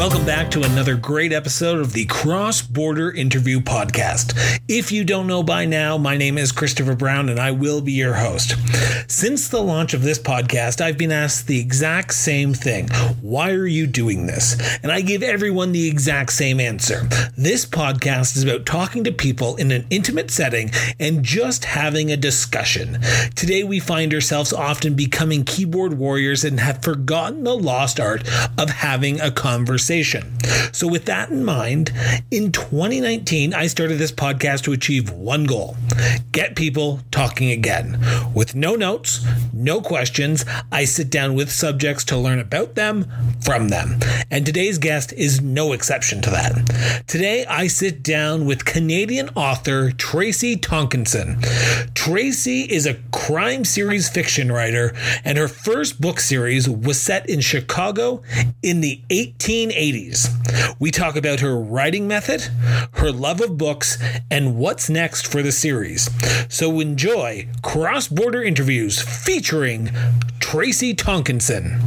Welcome back to another great episode of the Cross Border Interview Podcast. If you don't know by now, my name is Christopher Brown and I will be your host. Since the launch of this podcast, I've been asked the exact same thing Why are you doing this? And I give everyone the exact same answer. This podcast is about talking to people in an intimate setting and just having a discussion. Today, we find ourselves often becoming keyboard warriors and have forgotten the lost art of having a conversation. So, with that in mind, in 2019, I started this podcast to achieve one goal get people talking again. With no notes, no questions, I sit down with subjects to learn about them from them. And today's guest is no exception to that. Today, I sit down with Canadian author Tracy Tonkinson. Tracy is a crime series fiction writer, and her first book series was set in Chicago in the 1880s. 80s. We talk about her writing method, her love of books, and what's next for the series. So enjoy Cross Border Interviews featuring Tracy Tonkinson.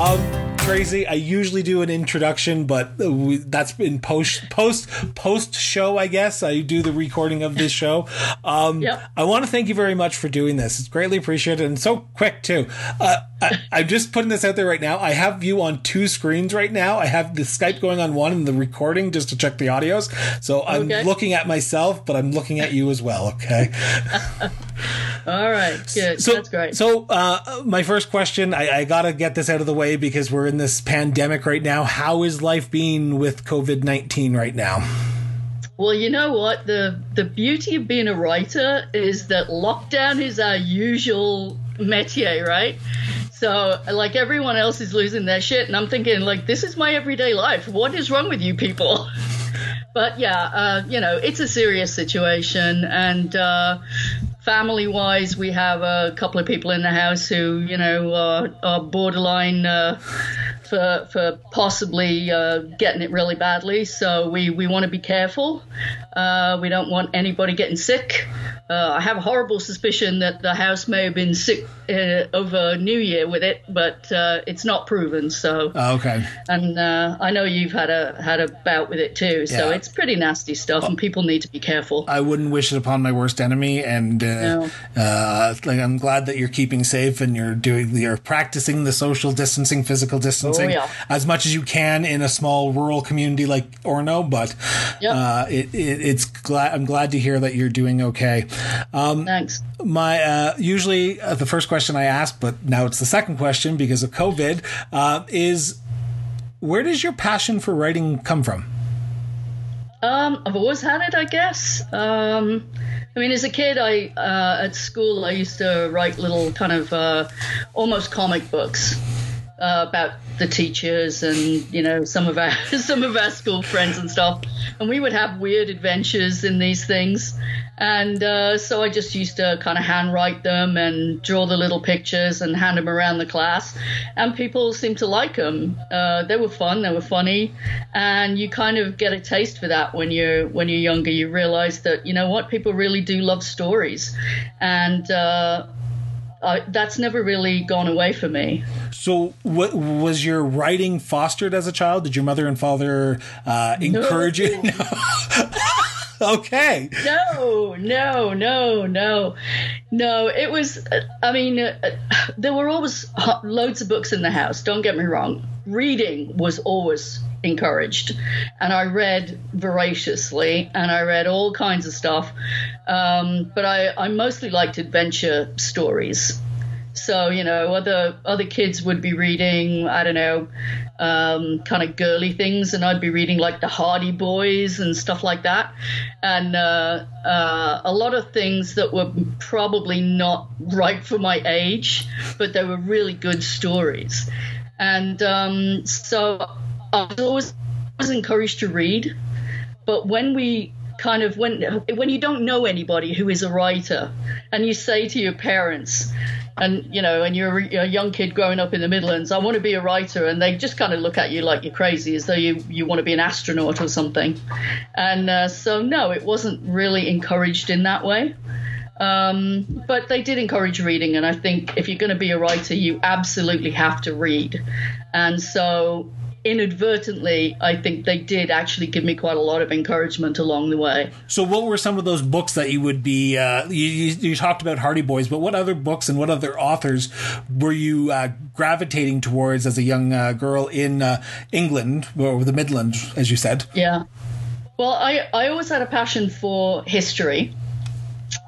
Um, Tracy. I usually do an introduction, but we, that's in post post post show. I guess I do the recording of this show. Um, yep. I want to thank you very much for doing this. It's greatly appreciated and so quick too. Uh, I, am just putting this out there right now. I have you on two screens right now. I have the Skype going on one and the recording just to check the audios. So I'm okay. looking at myself, but I'm looking at you as well. Okay. All right, good. So, That's great. So, uh, my first question, I, I got to get this out of the way because we're in this pandemic right now. How is life being with COVID 19 right now? Well, you know what? The the beauty of being a writer is that lockdown is our usual métier, right? So, like everyone else is losing their shit, and I'm thinking, like, this is my everyday life. What is wrong with you people? but yeah, uh, you know, it's a serious situation, and uh, family wise, we have a couple of people in the house who, you know, are, are borderline uh, for, for possibly uh, getting it really badly. So we, we want to be careful. Uh, we don't want anybody getting sick. Uh, I have a horrible suspicion that the house may have been sick uh, over New Year with it, but uh, it's not proven. So oh, okay. And I know you've had a had a bout with it too. So yeah. it's pretty nasty stuff, and people need to be careful. I wouldn't wish it upon my worst enemy, and no. like I'm glad that you're keeping safe and you're doing you're practicing the social distancing, physical distancing oh, yeah. as much as you can in a small rural community like Orono, But yep. it, it, it's glad I'm glad to hear that you're doing okay. Um, Thanks. My uh, usually uh, the first question I ask, but now it's the second question because of COVID, uh, is where does your passion for writing come from? Um, I've always had it, I guess. Um, I mean, as a kid, I uh, at school I used to write little kind of uh, almost comic books uh, about the teachers and you know some of our some of our school friends and stuff, and we would have weird adventures in these things, and uh, so I just used to kind of handwrite them and draw the little pictures and hand them around the class, and people seemed to like them. Uh, they were fun, they were funny, and you kind of get a taste for that when you're when you're younger. You realize that you know what people really do love stories, and uh, uh, that's never really gone away for me. So, what was your writing fostered as a child? Did your mother and father uh, encourage no. you? No. okay. No, no, no, no, no. It was. I mean, uh, there were always loads of books in the house. Don't get me wrong. Reading was always encouraged. And I read voraciously and I read all kinds of stuff. Um, but I, I mostly liked adventure stories. So you know, other other kids would be reading, I don't know, um, kind of girly things, and I'd be reading like the Hardy Boys and stuff like that, and uh, uh, a lot of things that were probably not right for my age, but they were really good stories, and um, so I was always, encouraged to read, but when we kind of when when you don't know anybody who is a writer, and you say to your parents, and you know, and you're a young kid growing up in the Midlands, I want to be a writer, and they just kind of look at you like you're crazy, as though you you want to be an astronaut or something. And uh, so, no, it wasn't really encouraged in that way. Um, but they did encourage reading, and I think if you're going to be a writer, you absolutely have to read. And so inadvertently, I think they did actually give me quite a lot of encouragement along the way. So, what were some of those books that you would be? Uh, you, you, talked about Hardy Boys, but what other books and what other authors were you uh, gravitating towards as a young uh, girl in uh, England or the Midlands, as you said? Yeah. Well, I, I always had a passion for history.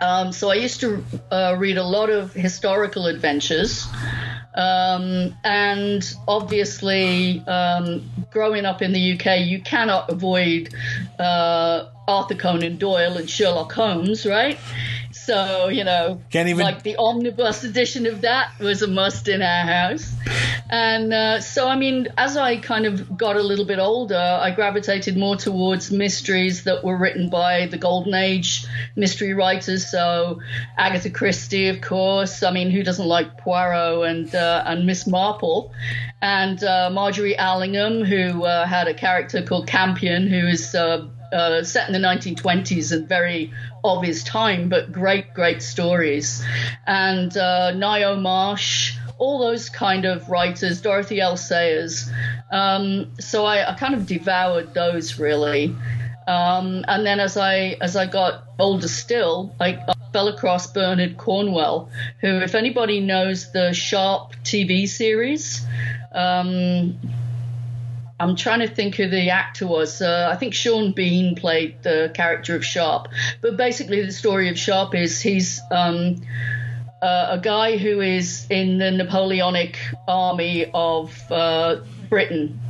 Um, so I used to uh, read a lot of historical adventures. Um, and obviously, um, growing up in the UK, you cannot avoid uh, Arthur Conan Doyle and Sherlock Holmes, right? So, you know, Can't even... like the omnibus edition of that was a must in our house. And uh, so, I mean, as I kind of got a little bit older, I gravitated more towards mysteries that were written by the Golden Age mystery writers. So, Agatha Christie, of course. I mean, who doesn't like Poirot and uh, and Miss Marple? And uh, Margery Allingham, who uh, had a character called Campion, who is uh, set in the 1920s and very of his time, but great, great stories. And uh, Ngaio Marsh, all those kind of writers, Dorothy L. Sayers. Um, so I, I, kind of devoured those really. Um, and then as I as I got older still, I, I fell across Bernard Cornwell, who, if anybody knows the Sharpe TV series, um, I'm trying to think who the actor was. Uh, I think Sean Bean played the character of Sharpe. But basically, the story of Sharpe is he's um, uh, a guy who is in the Napoleonic army of uh, Britain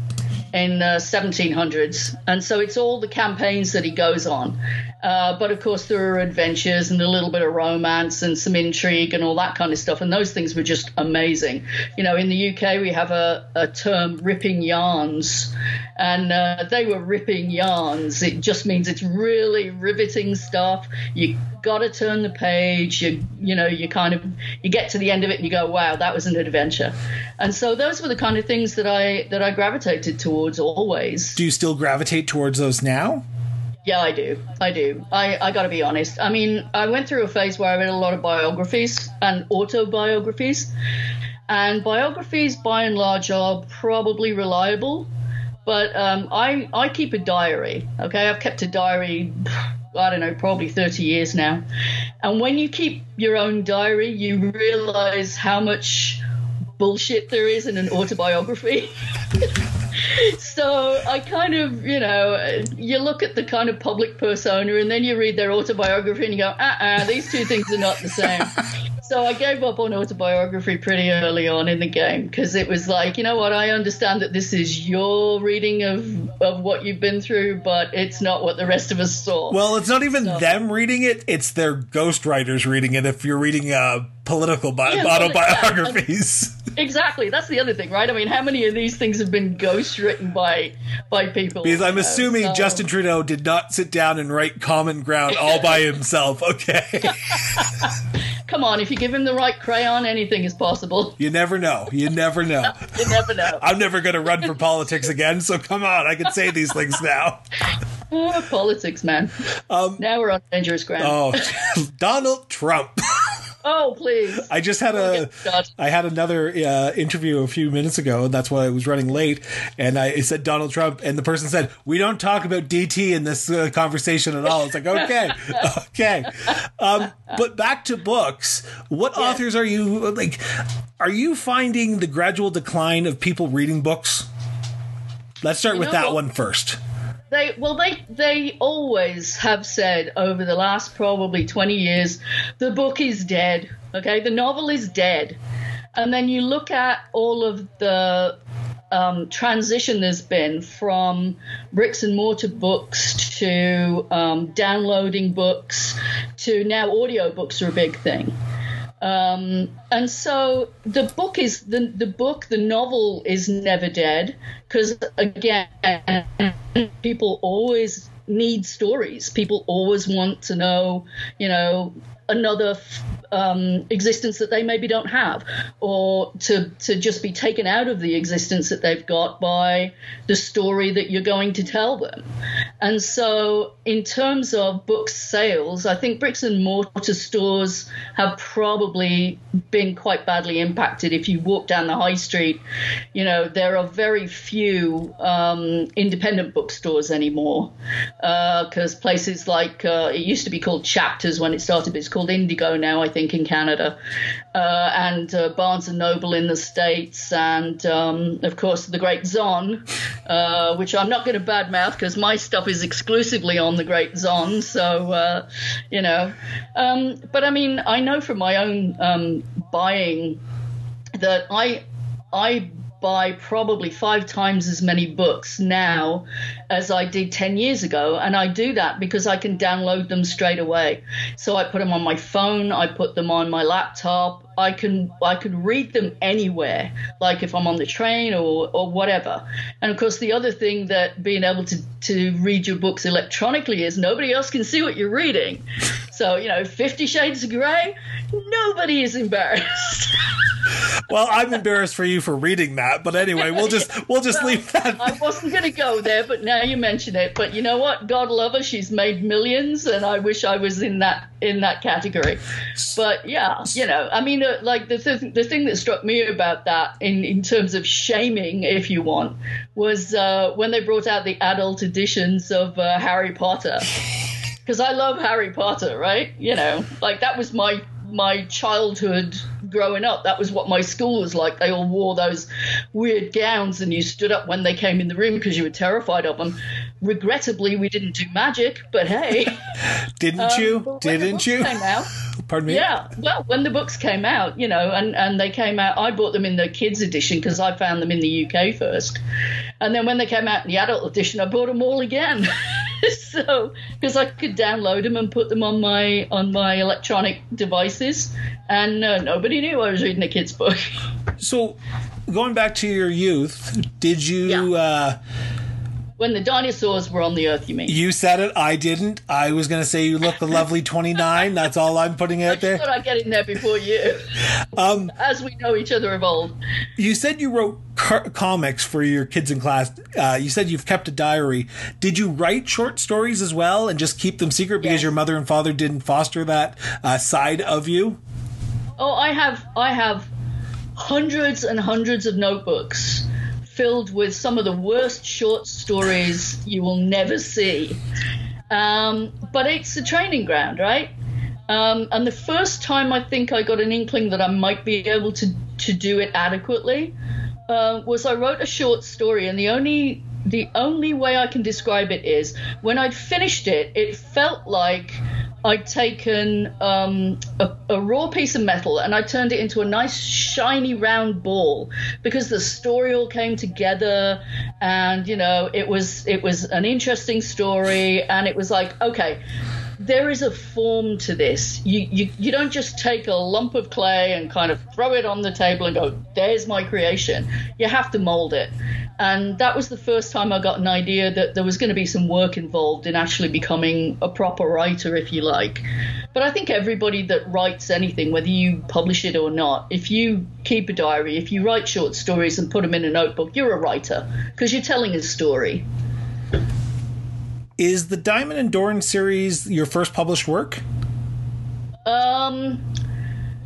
in the 1700s. And so it's all the campaigns that he goes on. Uh, but of course, there are adventures and a little bit of romance and some intrigue and all that kind of stuff. And those things were just amazing. You know, in the UK, we have a, a term ripping yarns, and uh, they were ripping yarns. It just means it's really riveting stuff. You got to turn the page. You, you know, you kind of you get to the end of it and you go, wow, that was an adventure. And so those were the kind of things that I that I gravitated towards always. Do you still gravitate towards those now? Yeah, I do. I do. I, I got to be honest. I mean, I went through a phase where I read a lot of biographies and autobiographies. And biographies, by and large, are probably reliable. But um, I, I keep a diary. Okay, I've kept a diary, I don't know, probably 30 years now. And when you keep your own diary, you realize how much bullshit there is in an autobiography. so I kind of, you know, you look at the kind of public persona and then you read their autobiography and you go, uh uh these two things are not the same. so I gave up on autobiography pretty early on in the game because it was like, you know what, I understand that this is your reading of, of what you've been through, but it's not what the rest of us saw. Well, it's not even so. them reading it, it's their ghostwriters reading it if you're reading uh, political bi- yeah, autobiographies. exactly. That's the other thing, right? I mean, how many of these things have been ghostwritten by by people? Because I'm assuming so. Justin Trudeau did not sit down and write Common Ground all by himself. Okay. Come on, if you give him the right crayon, anything is possible. You never know. You never know. you never know. I'm never going to run for politics again, so come on, I can say these things now. Oh, politics, man. Um, now we're on dangerous ground. Oh, Donald Trump. Oh, please! I just had a, I had another uh, interview a few minutes ago, and that's why I was running late. And I said Donald Trump, and the person said, "We don't talk about DT in this uh, conversation at all." It's like, okay, okay. Um, but back to books. What yeah. authors are you like? Are you finding the gradual decline of people reading books? Let's start you with that one first. They well they they always have said over the last probably 20 years the book is dead. Okay, the novel is dead. And then you look at all of the um, transition there's been from bricks and mortar books to um, downloading books to now audiobooks are a big thing. Um, and so the book is the the book, the novel is never dead because again, people always need stories. People always want to know, you know, another um, existence that they maybe don't have, or to to just be taken out of the existence that they've got by the story that you're going to tell them. And so, in terms of book sales, I think bricks and mortar stores have probably been quite badly impacted. If you walk down the high street, you know there are very few um, independent bookstores anymore because uh, places like uh, it used to be called Chapters when it started, but it's called Indigo now, I think, in Canada, uh, and uh, Barnes and Noble in the states, and um, of course the Great Zon, uh, which I'm not going to badmouth because my stuff is exclusively on the Great Zon. So uh, you know, um, but I mean, I know from my own um, buying that I I buy probably five times as many books now as I did 10 years ago. And I do that because I can download them straight away. So I put them on my phone, I put them on my laptop. I can I can read them anywhere, like if I'm on the train or, or whatever. And of course, the other thing that being able to, to read your books electronically is nobody else can see what you're reading. So, you know, Fifty Shades of Grey, nobody is embarrassed. well, I'm embarrassed for you for reading that, but anyway, we'll just we'll just well, leave that. I wasn't going to go there, but now you mention it. But you know what? God love her, she's made millions, and I wish I was in that in that category. But yeah, you know, I mean, uh, like the th- the thing that struck me about that, in in terms of shaming, if you want, was uh, when they brought out the adult editions of uh, Harry Potter. Because I love Harry Potter, right? You know, like that was my my childhood growing up, that was what my school was like. They all wore those weird gowns, and you stood up when they came in the room because you were terrified of them. Regrettably, we didn't do magic, but hey, didn't um, you? Didn't you? Came out, Pardon me. Yeah, well, when the books came out, you know, and and they came out, I bought them in the kids edition because I found them in the UK first, and then when they came out in the adult edition, I bought them all again. so because I could download them and put them on my on my electronic devices, and uh, nobody knew I was reading a kid's book. So, going back to your youth, did you? Yeah. Uh, when the dinosaurs were on the earth, you mean? You said it. I didn't. I was going to say you look the lovely 29. That's all I'm putting out there. I thought I'd get in there before you. Um, As we know each other of old. You said you wrote car- comics for your kids in class. Uh, you said you've kept a diary. Did you write short stories as well and just keep them secret because yes. your mother and father didn't foster that uh, side of you? Oh, I have. I have hundreds and hundreds of notebooks filled with some of the worst short stories you will never see. Um, but it's a training ground, right? Um, and the first time I think I got an inkling that I might be able to, to do it adequately uh, was I wrote a short story, and the only the only way I can describe it is when I'd finished it, it felt like I'd taken um, a, a, raw piece of metal and I turned it into a nice shiny round ball because the story all came together and you know it was it was an interesting story and it was like okay there is a form to this. You, you you don't just take a lump of clay and kind of throw it on the table and go, "There's my creation." You have to mold it, and that was the first time I got an idea that there was going to be some work involved in actually becoming a proper writer, if you like. But I think everybody that writes anything, whether you publish it or not, if you keep a diary, if you write short stories and put them in a notebook, you're a writer because you're telling a story. Is the Diamond and Doran series your first published work? Um,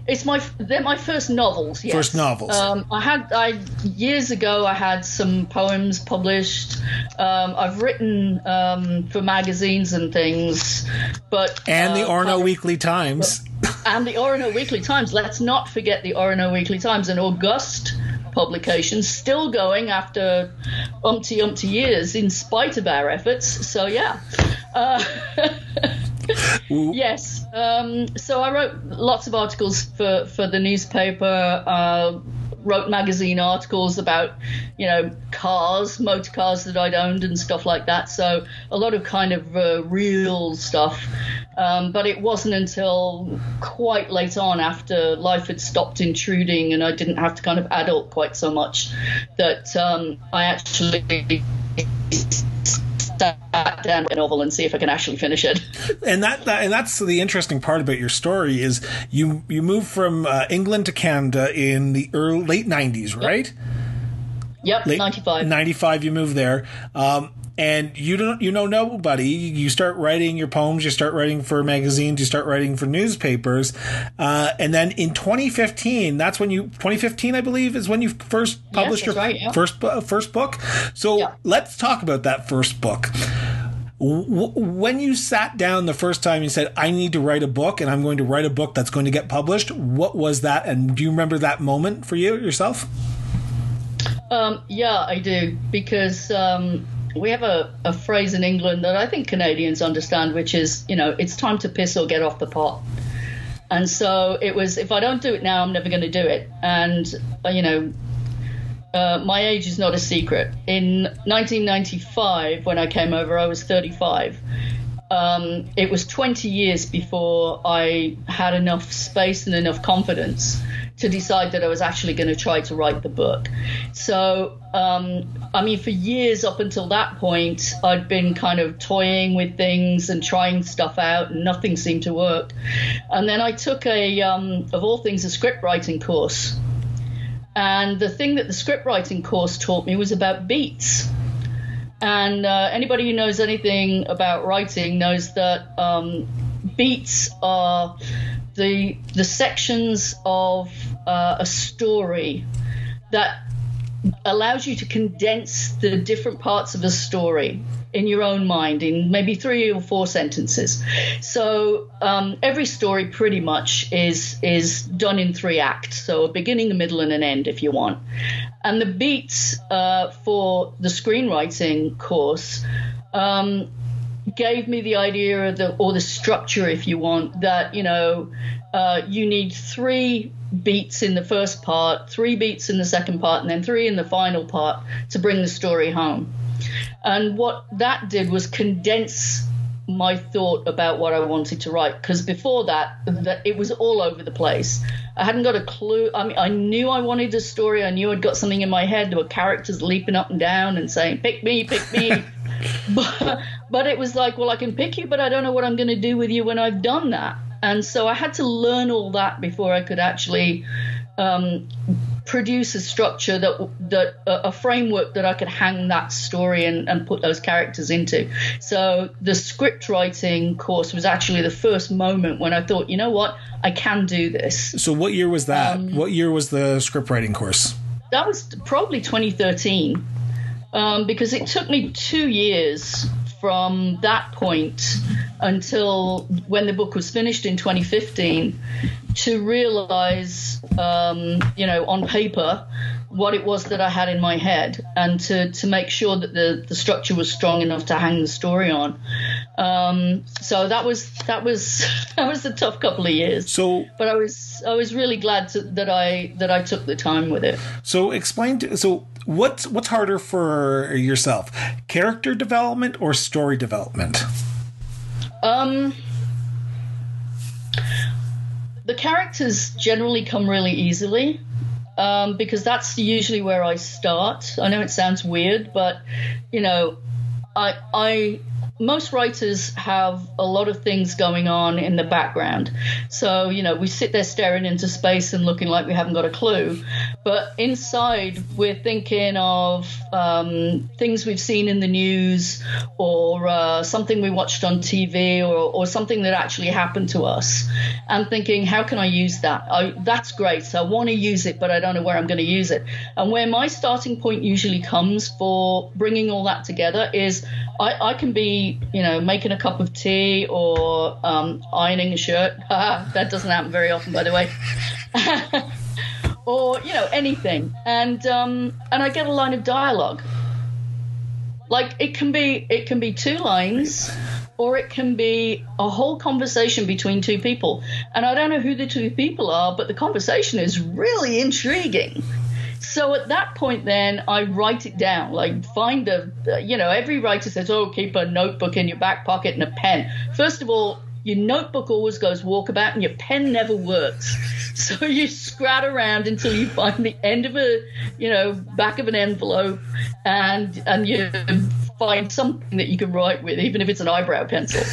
it's my they're my first novels. Yes. First novels. Um, I had I years ago I had some poems published. Um, I've written um, for magazines and things, but and the uh, Orono Weekly Times. and the Orono Weekly Times. Let's not forget the Orono Weekly Times, In august publication, still going after umpty umpty years in spite of our efforts. So yeah. Uh, yes. Um, so I wrote lots of articles for, for the newspaper. Uh, wrote magazine articles about, you know, cars, motor cars that I'd owned and stuff like that. So a lot of kind of uh, real stuff. Um, but it wasn't until quite late on, after life had stopped intruding and I didn't have to kind of adult quite so much, that um, I actually sat down a novel and see if I can actually finish it. and that, that, and that's the interesting part about your story is you you moved from uh, England to Canada in the early late nineties, right? Yep, late, five. Ninety five, you moved there. Um, and you don't you know nobody. You start writing your poems you start writing for magazines you start writing for newspapers. Uh, and then in 2015 that's when you 2015 i believe is when you first published yes, your right, yeah. first uh, first book. So yeah. let's talk about that first book. W- when you sat down the first time and said i need to write a book and i'm going to write a book that's going to get published what was that? And do you remember that moment for you yourself? Um, yeah i do. Because um, we have a, a phrase in England that I think Canadians understand, which is, you know, it's time to piss or get off the pot. And so it was, if I don't do it now, I'm never going to do it. And, uh, you know, uh, my age is not a secret. In 1995, when I came over, I was 35. Um, it was 20 years before I had enough space and enough confidence to decide that I was actually going to try to write the book. So, um, I mean, for years up until that point, I'd been kind of toying with things and trying stuff out, and nothing seemed to work. And then I took a, um, of all things, a script writing course. And the thing that the script writing course taught me was about beats. And uh, anybody who knows anything about writing knows that um, beats are the the sections of uh, a story that allows you to condense the different parts of a story in your own mind in maybe three or four sentences. So um, every story pretty much is is done in three acts, so a beginning, a middle, and an end, if you want. And the beats uh, for the screenwriting course. Um, gave me the idea of the or the structure if you want that you know uh, you need three beats in the first part three beats in the second part and then three in the final part to bring the story home and what that did was condense my thought about what I wanted to write because before that, that it was all over the place. I hadn't got a clue. I mean, I knew I wanted a story. I knew I'd got something in my head. There were characters leaping up and down and saying, "Pick me, pick me." but, but it was like, well, I can pick you, but I don't know what I'm going to do with you when I've done that. And so I had to learn all that before I could actually um, produce a structure that that a framework that I could hang that story and, and put those characters into. So the script writing course was actually the first moment when I thought, you know what, I can do this. So what year was that? Um, what year was the script writing course? That was probably 2013, um, because it took me two years from that point until when the book was finished in 2015 to realize, um, you know, on paper what it was that I had in my head and to, to make sure that the, the structure was strong enough to hang the story on. Um, so that was that was that was a tough couple of years. So, but I was I was really glad to, that I that I took the time with it. So explain to, so what's what's harder for yourself, character development or story development? Um, the characters generally come really easily um, because that's usually where I start. I know it sounds weird, but you know, I I most writers have a lot of things going on in the background. So, you know, we sit there staring into space and looking like we haven't got a clue. But inside, we're thinking of um, things we've seen in the news or uh, something we watched on TV or, or something that actually happened to us and thinking, how can I use that? I, that's great. So I want to use it, but I don't know where I'm going to use it. And where my starting point usually comes for bringing all that together is I, I can be, you know, making a cup of tea or um, ironing a shirt. that doesn't happen very often, by the way. or you know anything, and um, and I get a line of dialogue. Like it can be it can be two lines, or it can be a whole conversation between two people. And I don't know who the two people are, but the conversation is really intriguing. So at that point, then I write it down. Like find a, you know, every writer says, "Oh, keep a notebook in your back pocket and a pen." First of all, your notebook always goes walkabout, and your pen never works. So you scrat around until you find the end of a, you know, back of an envelope, and and you find something that you can write with, even if it's an eyebrow pencil,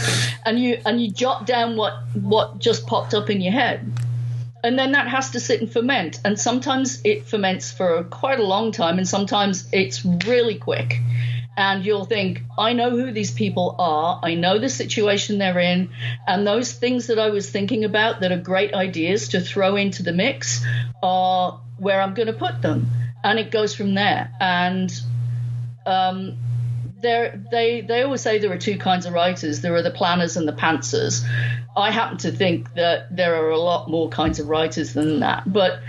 and you and you jot down what what just popped up in your head and then that has to sit and ferment. And sometimes it ferments for quite a long time and sometimes it's really quick. And you'll think i know who these people are. I know the situation they're in. And those things that i was thinking about that are great ideas to throw into the mix are where i'm going to put them. And it goes from there. And um, they they always say there are two kinds of writers. There are the planners and the pantsers. I happen to think that there are a lot more kinds of writers than that, but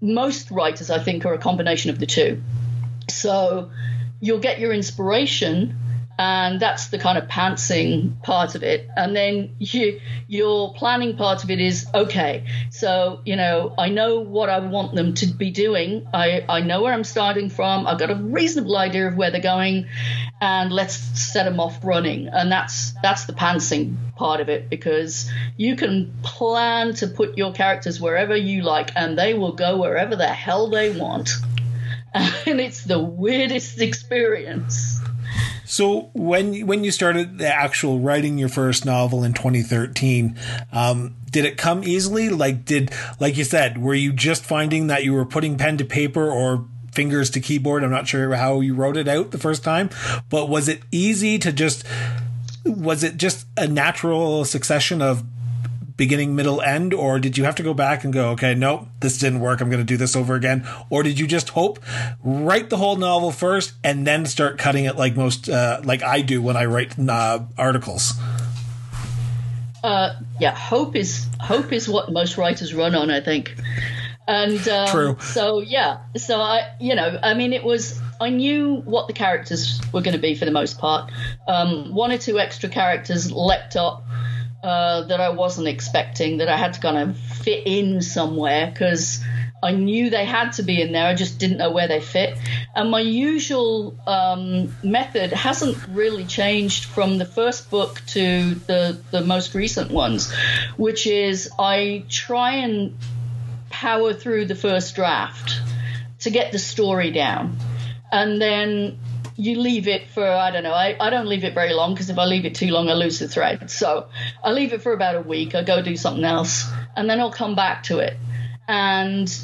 most writers, I think, are a combination of the two. So you'll get your inspiration and that's the kind of pantsing part of it. And then you, your planning part of it is okay so you know i know what i want them to be doing. I, I know where i'm starting from. I've got a reasonable idea of where they're going. And let's set them off running. And that's that's the pantsing part of it because you can plan to put your characters wherever you like and they will go wherever the hell they want. And it's the weirdest experience so when when you started the actual writing your first novel in 2013, um, did it come easily? Like did like you said, were you just finding that you were putting pen to paper or fingers to keyboard? I'm not sure how you wrote it out the first time, but was it easy to just was it just a natural succession of beginning, middle, end, or did you have to go back and go, okay, nope, this didn't work. I'm going to do this over again, or did you just hope write the whole novel first and then start cutting it like most, uh, like I do when I write uh, articles? Uh, yeah, hope is hope is what most writers run on, I think. And um, True. So yeah, so I, you know, I mean, it was I knew what the characters were going to be for the most part. Um, one or two extra characters leapt up uh, that I wasn't expecting, that I had to kind of fit in somewhere because I knew they had to be in there. I just didn't know where they fit. And my usual um, method hasn't really changed from the first book to the, the most recent ones, which is I try and power through the first draft to get the story down. And then you leave it for I don't know. I, I don't leave it very long because if I leave it too long, I lose the thread. So I leave it for about a week. I go do something else, and then I'll come back to it. And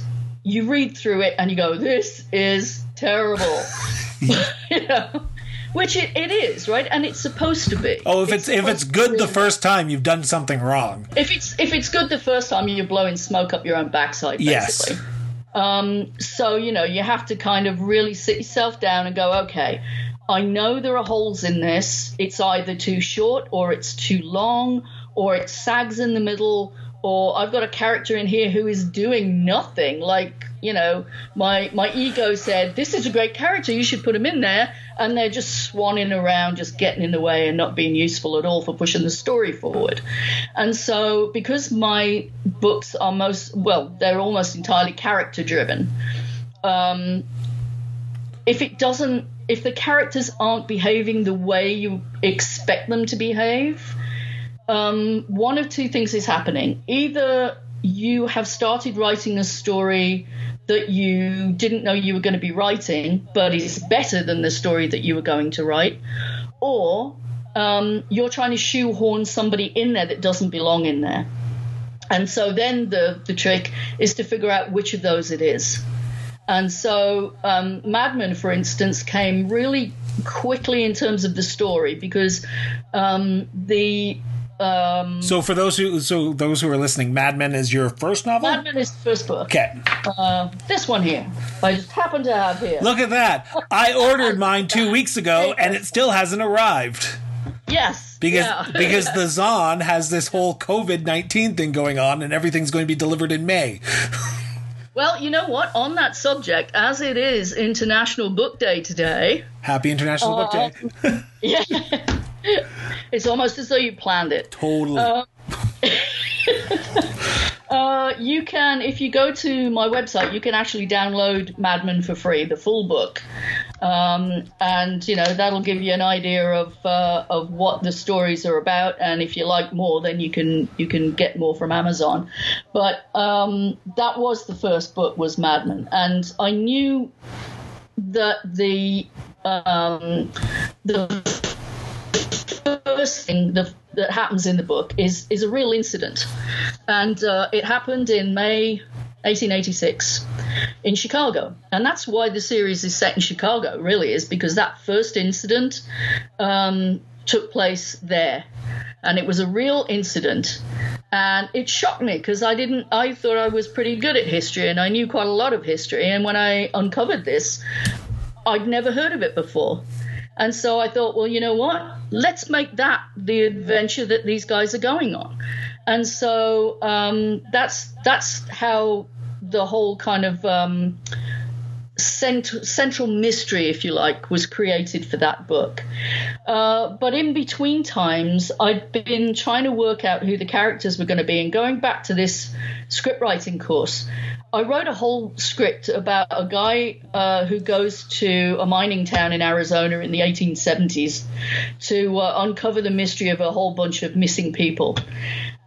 you read through it, and you go, "This is terrible," you know. Which it, it is, right? And it's supposed to be. Oh, if it's, it's if it's good the first time, you've done something wrong. If it's if it's good the first time, you're blowing smoke up your own backside, basically. Yes. Um, so, you know, you have to kind of really sit yourself down and go, okay, I know there are holes in this. It's either too short or it's too long or it sags in the middle or I've got a character in here who is doing nothing. Like, you know, my my ego said, This is a great character, you should put him in there and they're just swanning around, just getting in the way and not being useful at all for pushing the story forward. And so because my books are most well, they're almost entirely character driven, um, if it doesn't if the characters aren't behaving the way you expect them to behave, um, one of two things is happening. Either you have started writing a story that you didn't know you were going to be writing, but it's better than the story that you were going to write, or um, you're trying to shoehorn somebody in there that doesn't belong in there. And so then the, the trick is to figure out which of those it is. And so um, Mad Men, for instance, came really quickly in terms of the story because um, the um, so for those who so those who are listening, Mad Men is your first novel. Mad Men is the first book. Okay. Uh, this one here, I just happen to have here. Look at that! I ordered mine two weeks ago, and it still hasn't arrived. Yes. Because yeah. because the Zon has this whole COVID nineteen thing going on, and everything's going to be delivered in May. Well, you know what? On that subject, as it is International Book Day today. Happy International uh, Book Day. yeah. it's almost as though you planned it. Totally. Uh, uh, you can, if you go to my website, you can actually download Mad Men for free, the full book, um, and you know that'll give you an idea of uh, of what the stories are about. And if you like more, then you can you can get more from Amazon. But um, that was the first book was Mad Men, and I knew that the um, the first thing the, that happens in the book is is a real incident, and uh, it happened in May 1886 in Chicago, and that's why the series is set in Chicago. Really, is because that first incident um, took place there, and it was a real incident. And it shocked me because I didn't. I thought I was pretty good at history, and I knew quite a lot of history. And when I uncovered this, I'd never heard of it before. And so I thought, well, you know what? Let's make that the adventure that these guys are going on. And so um, that's that's how the whole kind of um, cent- central mystery, if you like, was created for that book. Uh, but in between times, I'd been trying to work out who the characters were going to be, and going back to this script writing course, I wrote a whole script about a guy uh, who goes to a mining town in Arizona in the 1870s to uh, uncover the mystery of a whole bunch of missing people.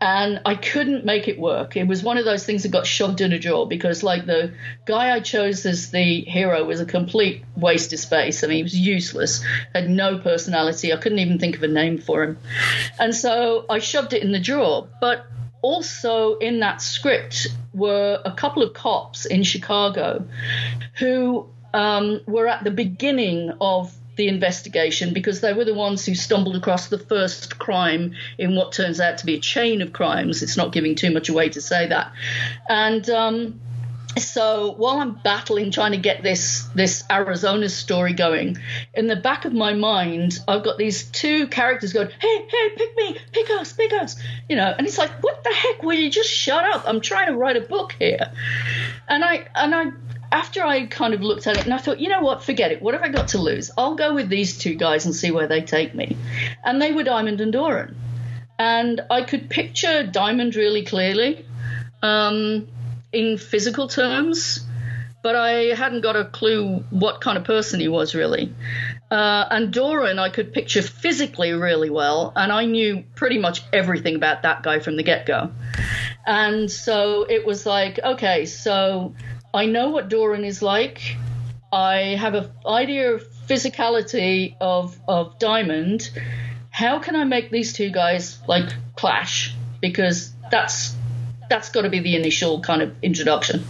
And I couldn't make it work. It was one of those things that got shoved in a drawer because, like, the guy I chose as the hero was a complete waste of space. I mean, he was useless, had no personality. I couldn't even think of a name for him. And so I shoved it in the drawer. But also in that script were a couple of cops in Chicago who um, were at the beginning of the investigation because they were the ones who stumbled across the first crime in what turns out to be a chain of crimes. It's not giving too much away to say that. And um, so while I'm battling trying to get this this Arizona story going, in the back of my mind, I've got these two characters going, "Hey, hey, pick me, pick us, pick us," you know, and it's like, "What the heck? Will you just shut up? I'm trying to write a book here," and I and I. After I kind of looked at it and I thought, you know what, forget it. What have I got to lose? I'll go with these two guys and see where they take me. And they were Diamond and Doran. And I could picture Diamond really clearly. Um, in physical terms, but I hadn't got a clue what kind of person he was really. Uh, and Doran, I could picture physically really well, and I knew pretty much everything about that guy from the get go. And so it was like, okay, so I know what Doran is like. I have an idea of physicality of of Diamond. How can I make these two guys like clash? Because that's that's got to be the initial kind of introduction.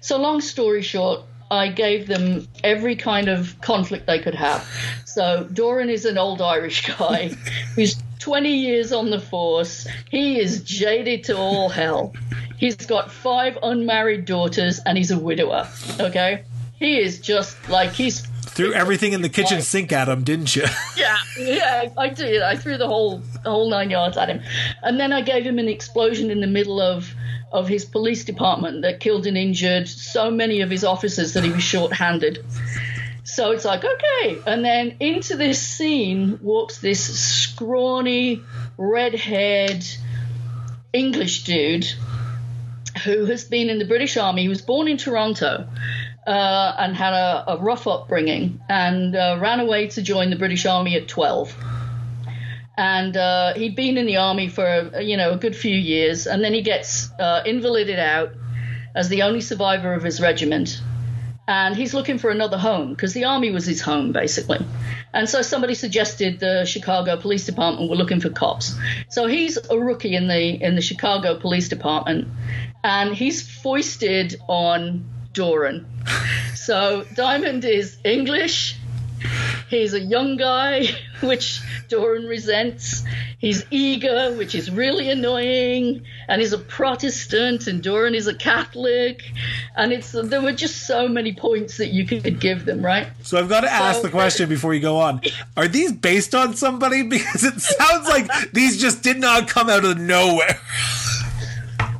So, long story short, I gave them every kind of conflict they could have. So, Doran is an old Irish guy who's 20 years on the force. He is jaded to all hell. He's got five unmarried daughters and he's a widower. Okay? He is just like he's threw everything in the kitchen sink at him, didn't you? yeah, yeah, I did. I threw the whole the whole nine yards at him, and then I gave him an explosion in the middle of of his police department that killed and injured so many of his officers that he was short-handed. So it's like okay, and then into this scene walks this scrawny, red-haired English dude who has been in the British Army. He was born in Toronto uh, and had a, a, rough upbringing and uh, ran away to join the British Army at 12. And uh, he'd been in the army for you know a good few years, and then he gets uh, invalided out as the only survivor of his regiment. And he's looking for another home because the army was his home basically. And so somebody suggested the Chicago Police Department were looking for cops. So he's a rookie in the in the Chicago Police Department, and he's foisted on Doran. So Diamond is English. He's a young guy, which Doran resents. He's eager, which is really annoying. And he's a Protestant, and Doran is a Catholic. And it's there were just so many points that you could give them, right? So I've got to ask so, the question before you go on: Are these based on somebody? Because it sounds like these just did not come out of nowhere.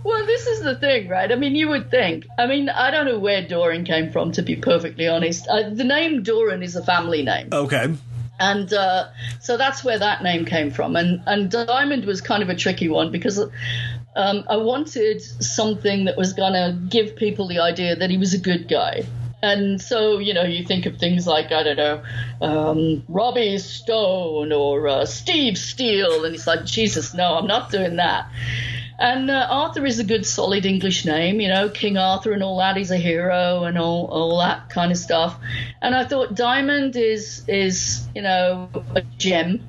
Well, this is the thing, right? I mean, you would think. I mean, I don't know where Doran came from, to be perfectly honest. Uh, the name Doran is a family name. Okay. And uh, so that's where that name came from. And, and Diamond was kind of a tricky one because um, I wanted something that was going to give people the idea that he was a good guy. And so, you know, you think of things like, I don't know, um, Robbie Stone or uh, Steve Steele. And he's like, Jesus, no, I'm not doing that. And uh, Arthur is a good, solid English name, you know, King Arthur and all that. He's a hero and all, all that kind of stuff. And I thought Diamond is is you know a gem,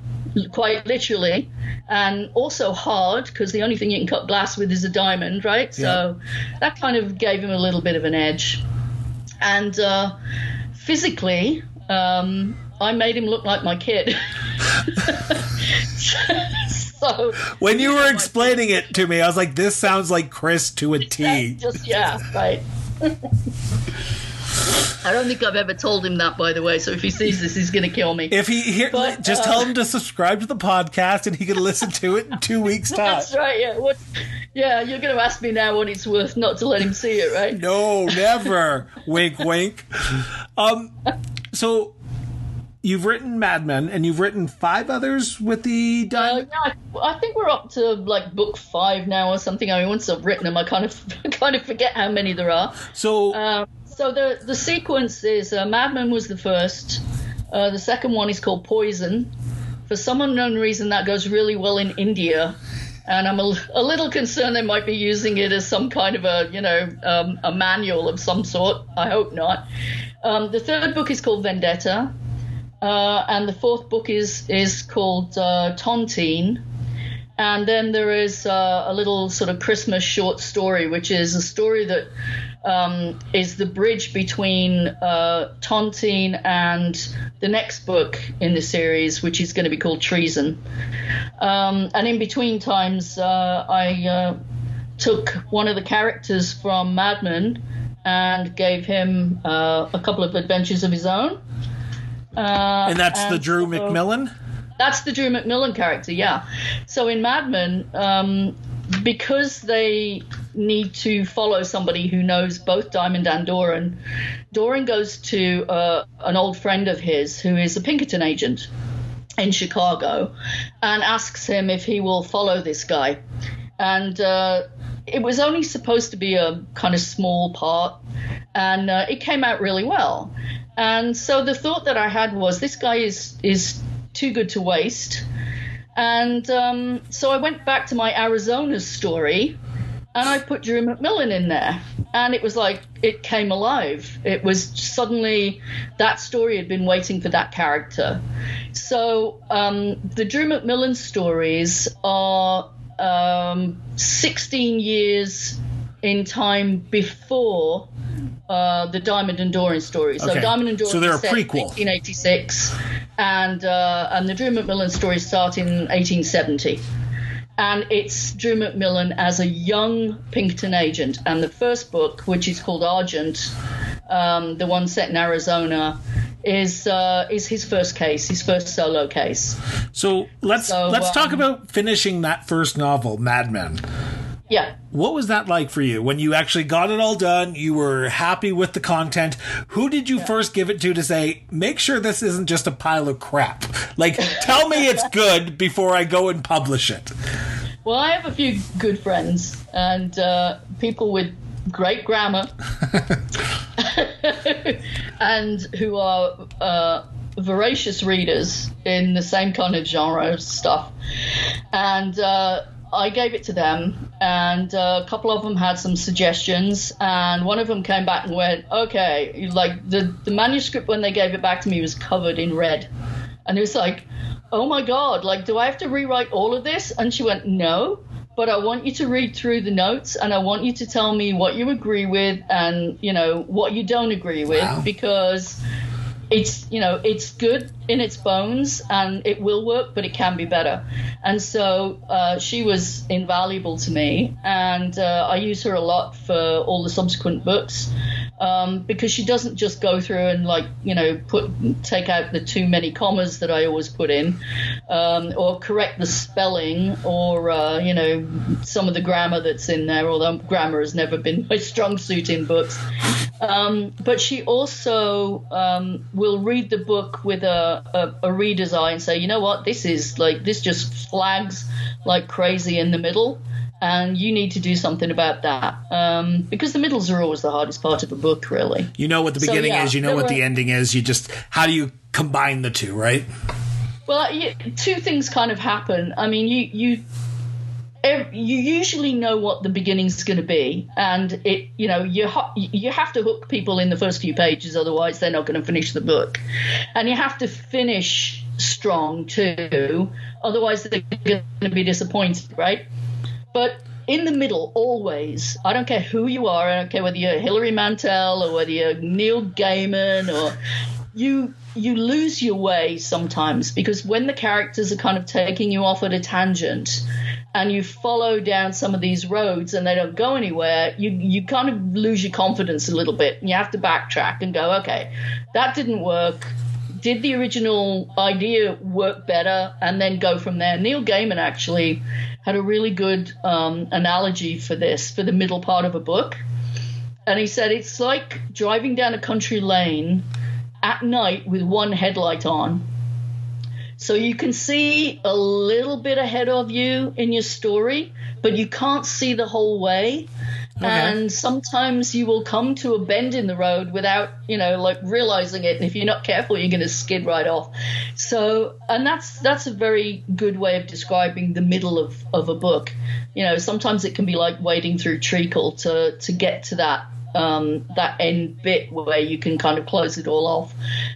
quite literally, and also hard because the only thing you can cut glass with is a diamond, right? So that kind of gave him a little bit of an edge. And uh, physically, um, I made him look like my kid. so when you were explaining it to me, I was like, "This sounds like Chris to a T." Just yeah, right. I don't think I've ever told him that, by the way. So if he sees this, he's going to kill me. If he here, But, just uh, tell him to subscribe to the podcast, and he can listen to it in two weeks' time. That's right. Yeah. What? Yeah. You're going to ask me now what it's worth not to let him see it, right? No, never. wink, wink. Um, so you've written Mad Men, and you've written five others with the Uh, yeah, I, think we're up to like book five now or something. I mean, once I've written them, I kind of kind of forget how many there are. so Um, so the the sequence is uh, Madman was the first. Uh, the second one is called Poison. For some unknown reason, that goes really well in India, and I'm a, a little concerned they might be using it as some kind of a you know um, a manual of some sort. I hope not. Um, the third book is called Vendetta, uh, and the fourth book is is called uh, Tontine. And then there is uh, a little sort of Christmas short story, which is a story that um, is the bridge between uh, Tontine and the next book in the series, which is going to be called Treason. Um, and in between times, uh, I uh, took one of the characters from Mad Men and gave him uh, a couple of adventures of his own. Uh, and that's the Drew McMillan. that's the Drew McMillan character, yeah. So in Mad Men, um, because they need to follow somebody who knows both Diamond and Doran, Doran goes to uh, an old friend of his who is a Pinkerton agent in Chicago and asks him if he will follow this guy. And uh, it was only supposed to be a kind of small part, and uh, it came out really well. And so the thought that I had was this guy is is too good to waste. And um, so I went back to my Arizona story and I put Drew McMillan in there. And it was like it came alive. It was suddenly that story had been waiting for that character. So um, the Drew McMillan stories are um, 16 years in time before uh, the Diamond and Doran story. So Okay. Diamond and Doran So they're a was set in prequel. 1886, and uh, and the Drew McMillan stories start in 1870. And it's Drew McMillan as a young Pinkerton agent. And the first book, which is called Argent, um, the one set in Arizona, is uh, is his first case, his first solo case. So let's So, let's talk um, about finishing that first novel, Mad Men. Yeah. What was that like for you when you actually got it all done? You were happy with the content. Who did you first give it to to say, make sure this isn't just a pile of crap? Like, tell me it's good before I go and publish it. Well, I have a few good friends and uh, people with great grammar and who are uh, voracious readers in the same kind of genre of stuff. And uh, I gave it to them, and uh, a couple of them had some suggestions, and one of them came back and went, "Okay, like the the manuscript when they gave it back to me was covered in red." And it was like, oh my God, like, do I have to rewrite all of this? And she went, no, but I want you to read through the notes and I want you to tell me what you agree with and, you know, what you don't agree with Wow. because it's, you know, it's good in its bones and it will work, but it can be better. And so uh, she was invaluable to me and uh, I use her a lot for all the subsequent books um, because she doesn't just go through and like you know put take out the too many commas that I always put in, um, or correct the spelling, or uh, you know some of the grammar that's in there. Although grammar has never been my strong suit in books, um, but she also um, will read the book with a, a, a reader's eye and say, you know what, this is like this just flags like crazy in the middle and you need to do something about that um, because the middles are always the hardest part of a book, really. You know what the So, beginning yeah, is, you know what were- the ending is. You just, how do you combine the two, right? Well, you, two things kind of happen. I mean, you you you usually know what the beginning's going to be, and it you know you you have to hook people in the first few pages, otherwise they're not going to finish the book, and you have to finish strong too, otherwise they're going to be disappointed, right? But in the middle, always. I don't care who you are. I don't care whether you're Hilary Mantel or whether you're Neil Gaiman or you. You lose your way sometimes because when the characters are kind of taking you off at a tangent, and you follow down some of these roads and they don't go anywhere, you you kind of lose your confidence a little bit, and you have to backtrack and go, okay, that didn't work. Did the original idea work better? And then go from there. Neil gaiman actually had a really good um, analogy for this for the middle part of a book. And he said it's like driving down a country lane at night with one headlight on so you can see a little bit ahead of you in your story but you can't see the whole way Okay. And sometimes you will come to a bend in the road without, you know, like realizing it. And if you're not careful, you're going to skid right off. So, and that's that's a very good way of describing the middle of, of a book. You know, sometimes it can be like wading through treacle to to get to that um, that end bit where you can kind of close it all off.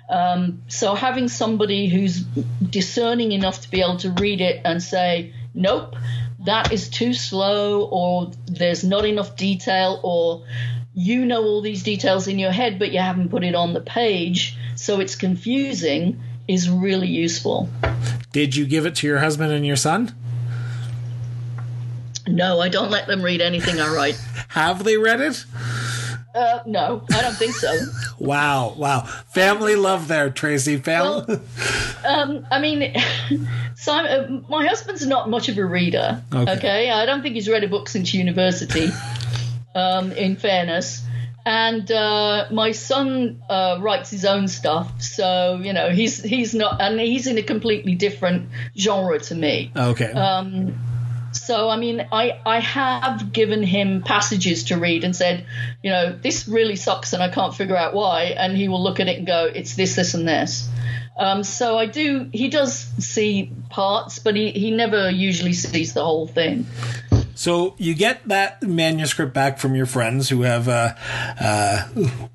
Um, so having somebody who's discerning enough to be able to read it and say, nope, that is too slow or there's not enough detail or you know all these details in your head but you haven't put it on the page so it's confusing is really useful. Did you give it to your husband and your son? No, I don't let them read anything I write. Have they read it? Uh, no, I don't think so. wow, wow. Family love there, Tracy. Family. Well, um, I mean, Simon, uh, my husband's not much of a reader. Okay. okay? I don't think he's read a book since university. um, in fairness. And uh, my son uh, writes his own stuff, so you know he's he's not, and he's in a completely different genre to me. Okay. Um, so, I mean, I, I have given him passages to read and said, you know, this really sucks and I can't figure out why. And he will look at it and go, it's this, this, and this. Um, so I do, he does see parts, but he, he never usually sees the whole thing. So you get that manuscript back from your friends who have uh, uh,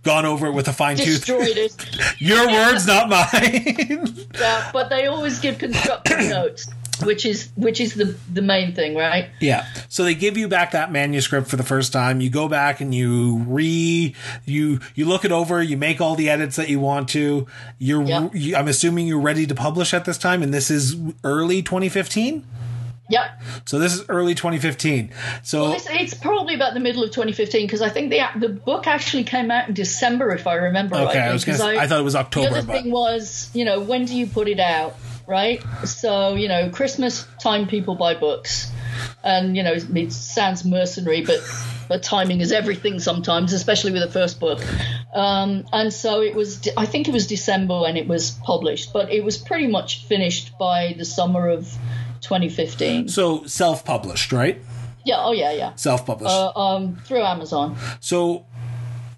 gone over it with a fine tooth. Destroyed it. your words, not mine. yeah, but they always give constructive notes which is which is the the main thing right yeah so they give you back that manuscript for the first time you go back and you re you you look it over you make all the edits that you want to you're yep. you, i'm assuming you're ready to publish at this time and this is early 2015 Yep. So this is early 2015. So well, it's, it's, probably about the middle of 2015 because I think the the book actually came out in December, if I remember okay, rightly. I was gonna, I, I, thought it was October. The other but... thing was, you know, when do you put it out? Right? So, you know, Christmas time people buy books. And, you know, it sounds mercenary, but, but timing is everything sometimes, especially with the first book. Um, and so it was, I think it was December when it was published, but it was pretty much finished by the summer of 2015. So self published, right? Yeah, oh, yeah, yeah. Self published. Uh, um, through Amazon. So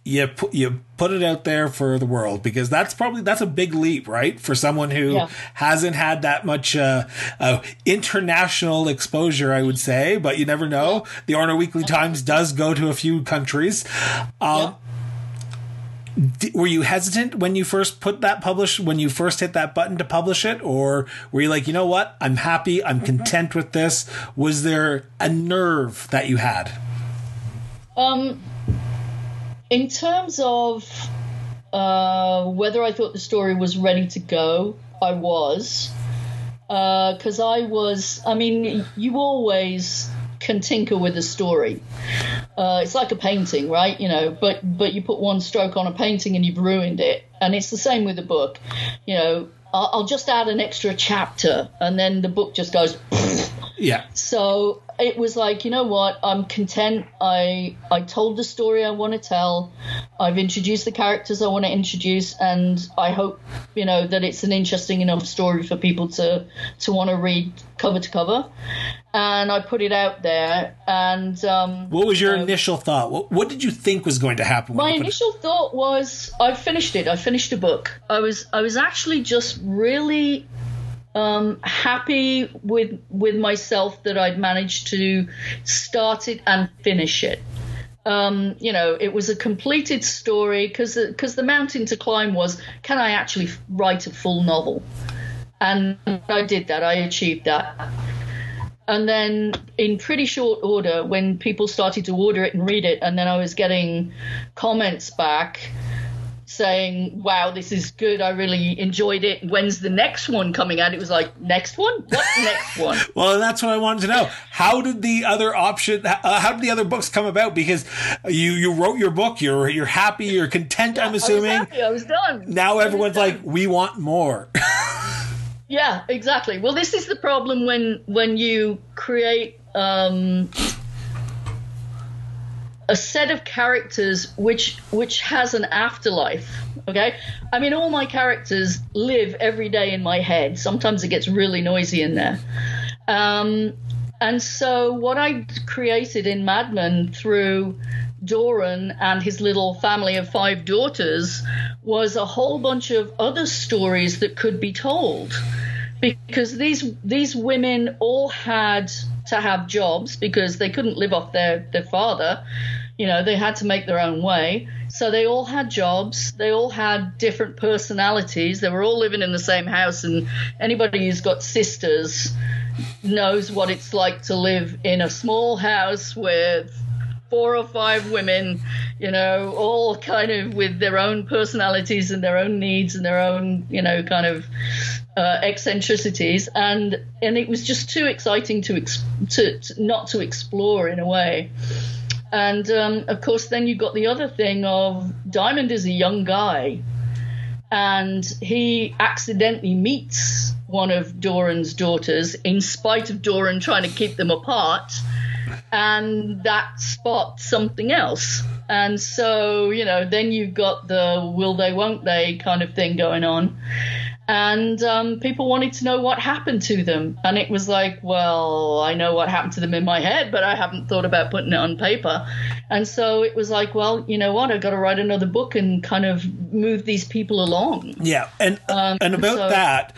you put you put it out there for the world because that's probably that's a big leap, right? For someone who yeah. hasn't had that much uh, uh, international exposure, I would say, but you never know. Yeah. The Orono Weekly Times does go to a few countries. Um, yeah. were you hesitant when you first put that publish when you first hit that button to publish it or were you like you know what i'm happy i'm mm-hmm. content with this was there a nerve that you had um in terms of uh, whether I thought the story was ready to go, I was. Because uh, I was, I mean, you always can tinker with a story. Uh, it's like a painting, right? You know, but but you put one stroke on a painting and you've ruined it. And it's the same with a book. You know, I'll, I'll just add an extra chapter, and then the book just goes. Yeah. So it was like, you know what? I'm content. I I told the story I want to tell. I've introduced the characters I want to introduce, and I hope you know that it's an interesting enough story for people to to want to read cover to cover. And I put it out there. And um, what was your uh, initial thought? What, what did you think was going to happen? With? My initial it- thought was I finished it. I finished a book. I was I was actually just really um, happy with with myself that I'd managed to start it and finish it. Um, you know, it was a completed story because because the mountain to climb was can I actually write a full novel, and I did that. I achieved that. And then, in pretty short order, when people started to order it and read it, and then I was getting comments back saying, "Wow, this is good. I really enjoyed it. When's the next one coming out?" It was like, "Next one? What next one?" well, that's what I wanted to know. How did the other option? Uh, how did the other books come about? Because you you wrote your book. You're you're happy. You're content. Yeah, I'm assuming. I was, happy, I was done. Now everyone's like, "We want more." Yeah, exactly. Well, this is the problem when when you create um, a set of characters which which has an afterlife. Okay, I mean, all my characters live every day in my head. Sometimes it gets really noisy in there. Um, and so, what I created in Mad Men through Doran and his little family of five daughters was a whole bunch of other stories that could be told because these these women all had to have jobs because they couldn't live off their their father. You know they had to make their own way. So they all had jobs. They all had different personalities. They were all living in the same house and anybody who's got sisters knows what it's like to live in a small house with four or five women, you know, all kind of with their own personalities and their own needs and their own, you know, kind of uh, eccentricities, and and it was just too exciting to, ex- to, to not to explore in a way. And um, of course, then you got the other thing of Diamond is a young guy, and he accidentally meets one of Doran's daughters, in spite of Doran trying to keep them apart, and that spots something else. And so, you know, then you've got the will they, won't they kind of thing going on and um, people wanted to know what happened to them. And it was like, well, I know what happened to them in my head, but I haven't thought about putting it on paper. And so it was like, well, you know what? I've got to write another book and kind of move these people along. Yeah, and um, and about so, that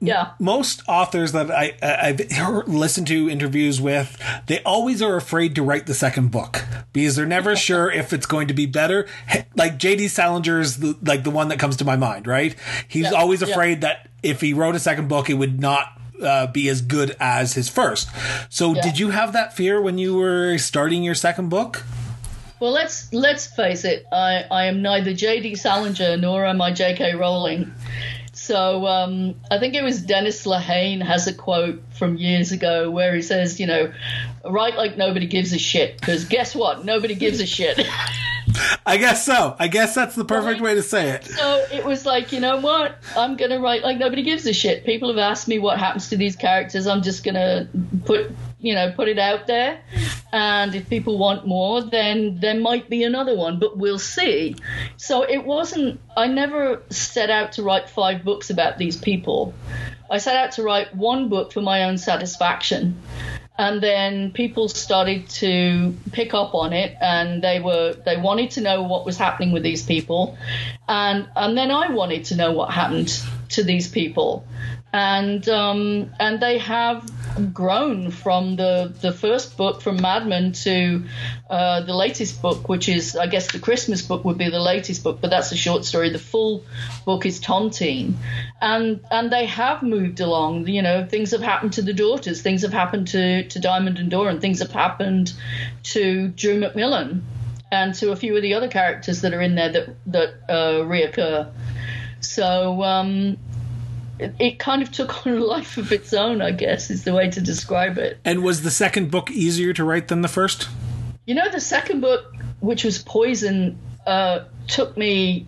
yeah most authors that I, i've listened to interviews with they always are afraid to write the second book because they're never sure if it's going to be better like jd salinger is the, like the one that comes to my mind right he's yeah. always afraid yeah. that if he wrote a second book it would not uh, be as good as his first so yeah. did you have that fear when you were starting your second book well, let's let's face it. I, I am neither J.D. Salinger nor am I J.K. Rowling. So um, I think it was Dennis Lehane has a quote from years ago where he says, you know, write like nobody gives a shit because guess what? Nobody gives a shit. I guess so. I guess that's the perfect way to say it. So it was like, you know what? I'm going to write like nobody gives a shit. People have asked me what happens to these characters. I'm just going to put, you know, put it out there. And if people want more, then there might be another one, but we'll see. So it wasn't, I never set out to write five books about these people. I set out to write one book for my own satisfaction and then people started to pick up on it and they were they wanted to know what was happening with these people and and then I wanted to know what happened to these people and um, and they have grown from the the first book from Mad Men to uh, the latest book, which is I guess the Christmas book would be the latest book, but that's a short story. The full book is Tontine, and and they have moved along. You know, things have happened to the daughters, things have happened to to Diamond and Doran, things have happened to Drew McMillan, and to a few of the other characters that are in there that that uh, reoccur. So um, it, kind of took on a life of its own, I guess, is the way to describe it. And was the second book easier to write than the first? You know, the second book, which was Poison, uh, took me.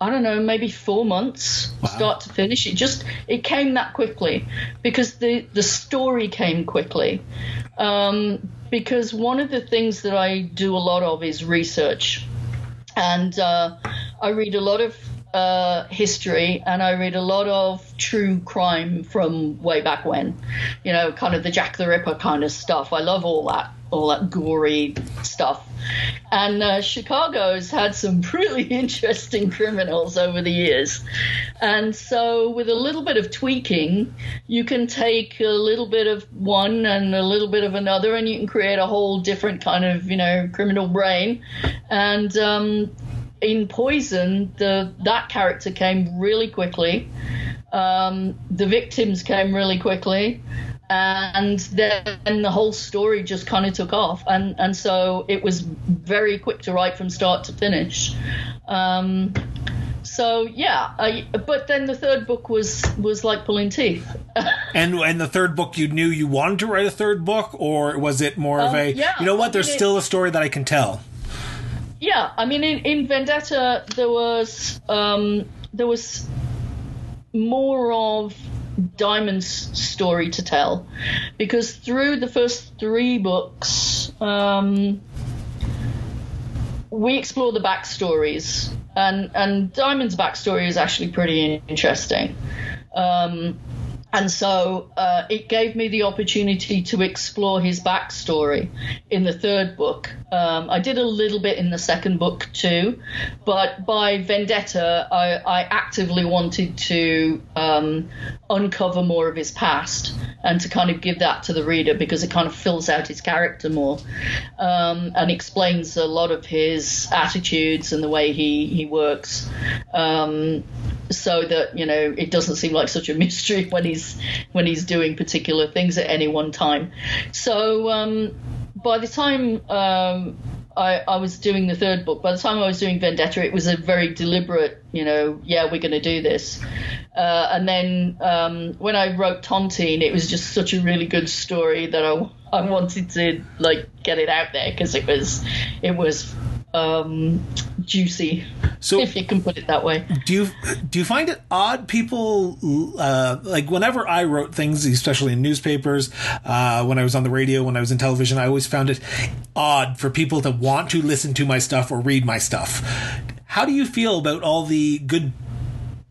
I don't know, maybe four months wow. start to finish. It just it came that quickly because the the story came quickly. Um, because one of the things that I do a lot of is research, and uh, I read a lot of uh, history and I read a lot of true crime from way back when, you know, kind of the Jack the Ripper kind of stuff. I love all that, all that gory stuff. And uh, Chicago's had some really interesting criminals over the years. And so, with a little bit of tweaking, you can take a little bit of one and a little bit of another, and you can create a whole different kind of, you know, criminal brain. And um, in Poison, the that character came really quickly. Um, the victims came really quickly. And then the whole story just kind of took off. And and so it was very quick to write from start to finish. Um, so yeah I, but then the third book was was like pulling teeth. And and the third book you knew you wanted to write a third book? Or was it more um, of a yeah, you know what? There's I mean, still a story that i can tell yeah i mean in, in vendetta there was um, there was more of Diamond's story to tell, because through the first three books, um, we explore the backstories, and and Diamond's backstory is actually pretty interesting. Um, and so uh, it gave me the opportunity to explore his backstory in the third book. Um, I did a little bit in the second book too, but by Vendetta, I, I actively wanted to um, uncover more of his past and to kind of give that to the reader because it kind of fills out his character more um, and explains a lot of his attitudes and the way he, he works. Um, so that you know it doesn't seem like such a mystery when he's when he's doing particular things at any one time. So um, by the time um, I, I, was doing the third book, by the time I was doing Vendetta, it was a very deliberate, you know, yeah, we're going to do this. Uh, and then um, when I wrote Tontine, it was just such a really good story that I, I wanted to like get it out there because it was it was um, juicy. So, if you can put it that way. Do you do you find it odd? People uh, like whenever I wrote things, especially in newspapers, uh, when I was on the radio, when I was in television, I always found it odd for people to want to listen to my stuff or read my stuff. How do you feel about all the good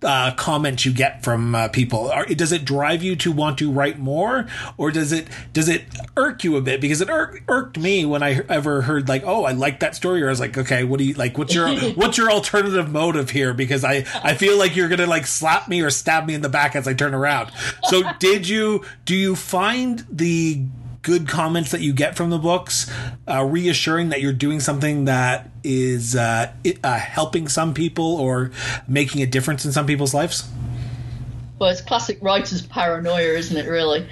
uh, comments you get from uh, people? Are, does it drive you to want to write more, or does it does it irk you a bit? Because it ir- irked me when I ever heard like, "Oh, I like that story," or I was like, "Okay, what do you like? What's your what's your alternative motive here?" Because I I feel like you're gonna like slap me or stab me in the back as I turn around. So, did you do you find the good comments that you get from the books, uh, reassuring that you're doing something that is uh, uh, helping some people or making a difference in some people's lives? Well, it's classic writer's paranoia, isn't it, really?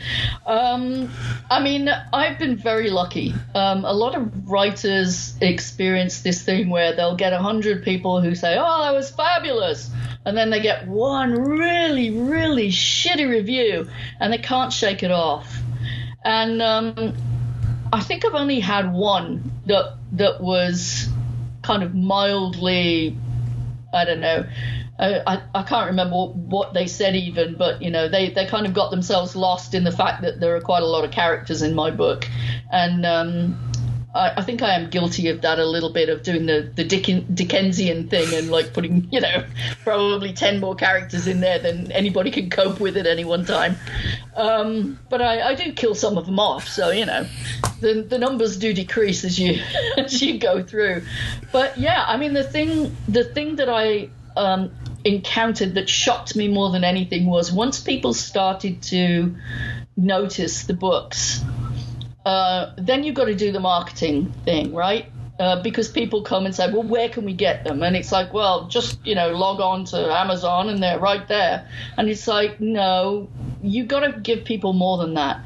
Um, I mean, I've been very lucky. Um, a lot of writers experience this thing where they'll get 100 people who say, Oh, that was fabulous. And then they get one really, really shitty review and they can't shake it off and um, I think I've only had one that that was kind of mildly, I don't know. I, I can't remember what they said even, but you know they, they kind of got themselves lost in the fact that there are quite a lot of characters in my book, and um, I, I, think I am guilty of that a little bit of doing the the Dicken, Dickensian thing and like putting you know probably ten more characters in there than anybody can cope with at any one time. Um, but I, I do kill some of them off, so you know the the numbers do decrease as you as you go through. But yeah, I mean the thing the thing that I um, encountered that shocked me more than anything was once people started to notice the books uh, then you've got to do the marketing thing, right? Uh, because people come and say, well, where can we get them? And it's like, well, just, you know, log on to Amazon and they're right there. And it's like, no, you've got to give people more than that.